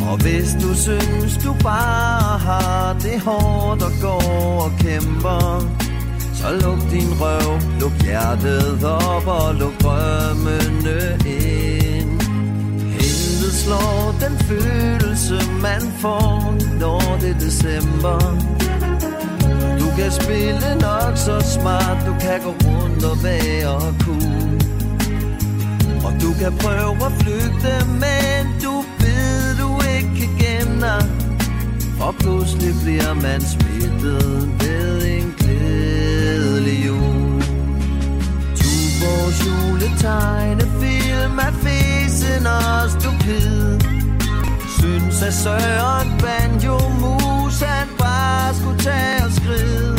Og hvis du synes, du bare har det hårdt og går og kæmper, så luk din røv, luk hjertet op og luk drømmene ind. Slår den følelse, man får, når det er december. Du kan spille nok så smart, du kan gå rundt og være cool. Og du kan prøve at flygte, men du ved, du ikke kan Og pludselig bliver man smittet ved en glædelig jul. Tuborgs juletegnefilm er fedt og stupid. Synes at Søren Banjo Mus, han bare skulle tage og skride.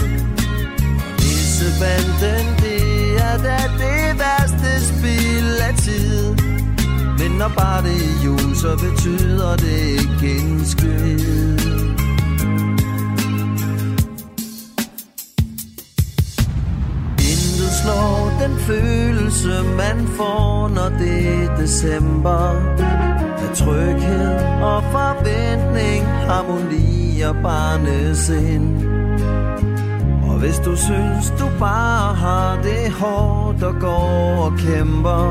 Nissebanden, det er da det værste spil af tid. Men når bare det er jul, så betyder det ikke en skid. Følelse, man får, når det er december. Af tryghed og forventning, harmoni og barnesind. Og hvis du synes, du bare har det hårdt og går og kæmper,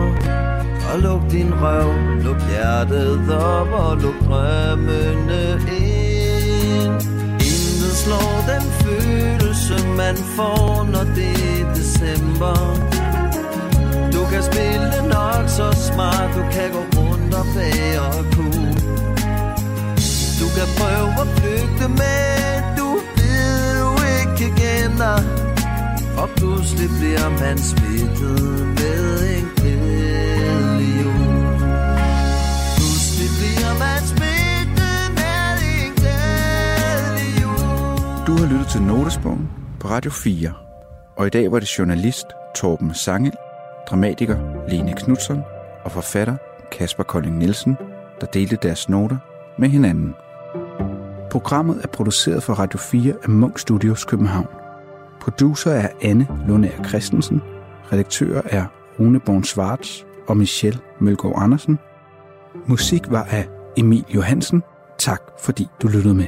og luk din røv, luk hjertet op og luk drømmene ind. Intet slår den følelse, man får, når det er december. Du kan spille nok så smart, du kan gå rundt og bage og cool. Du kan prøve at flygte, med du ved du ikke kender. Og pludselig bliver man smittet med en glædelig jul. Pludselig bliver man smittet med en glædelig jul. Du har lyttet til Notesbogen på Radio 4. Og i dag var det journalist Torben Sangel, dramatiker Lene Knudsen og forfatter Kasper Kolding Nielsen, der delte deres noter med hinanden. Programmet er produceret for Radio 4 af Munk Studios København. Producer er Anne Lundær Christensen. Redaktører er Rune Born Schwartz og Michelle Mølgaard Andersen. Musik var af Emil Johansen. Tak fordi du lyttede med.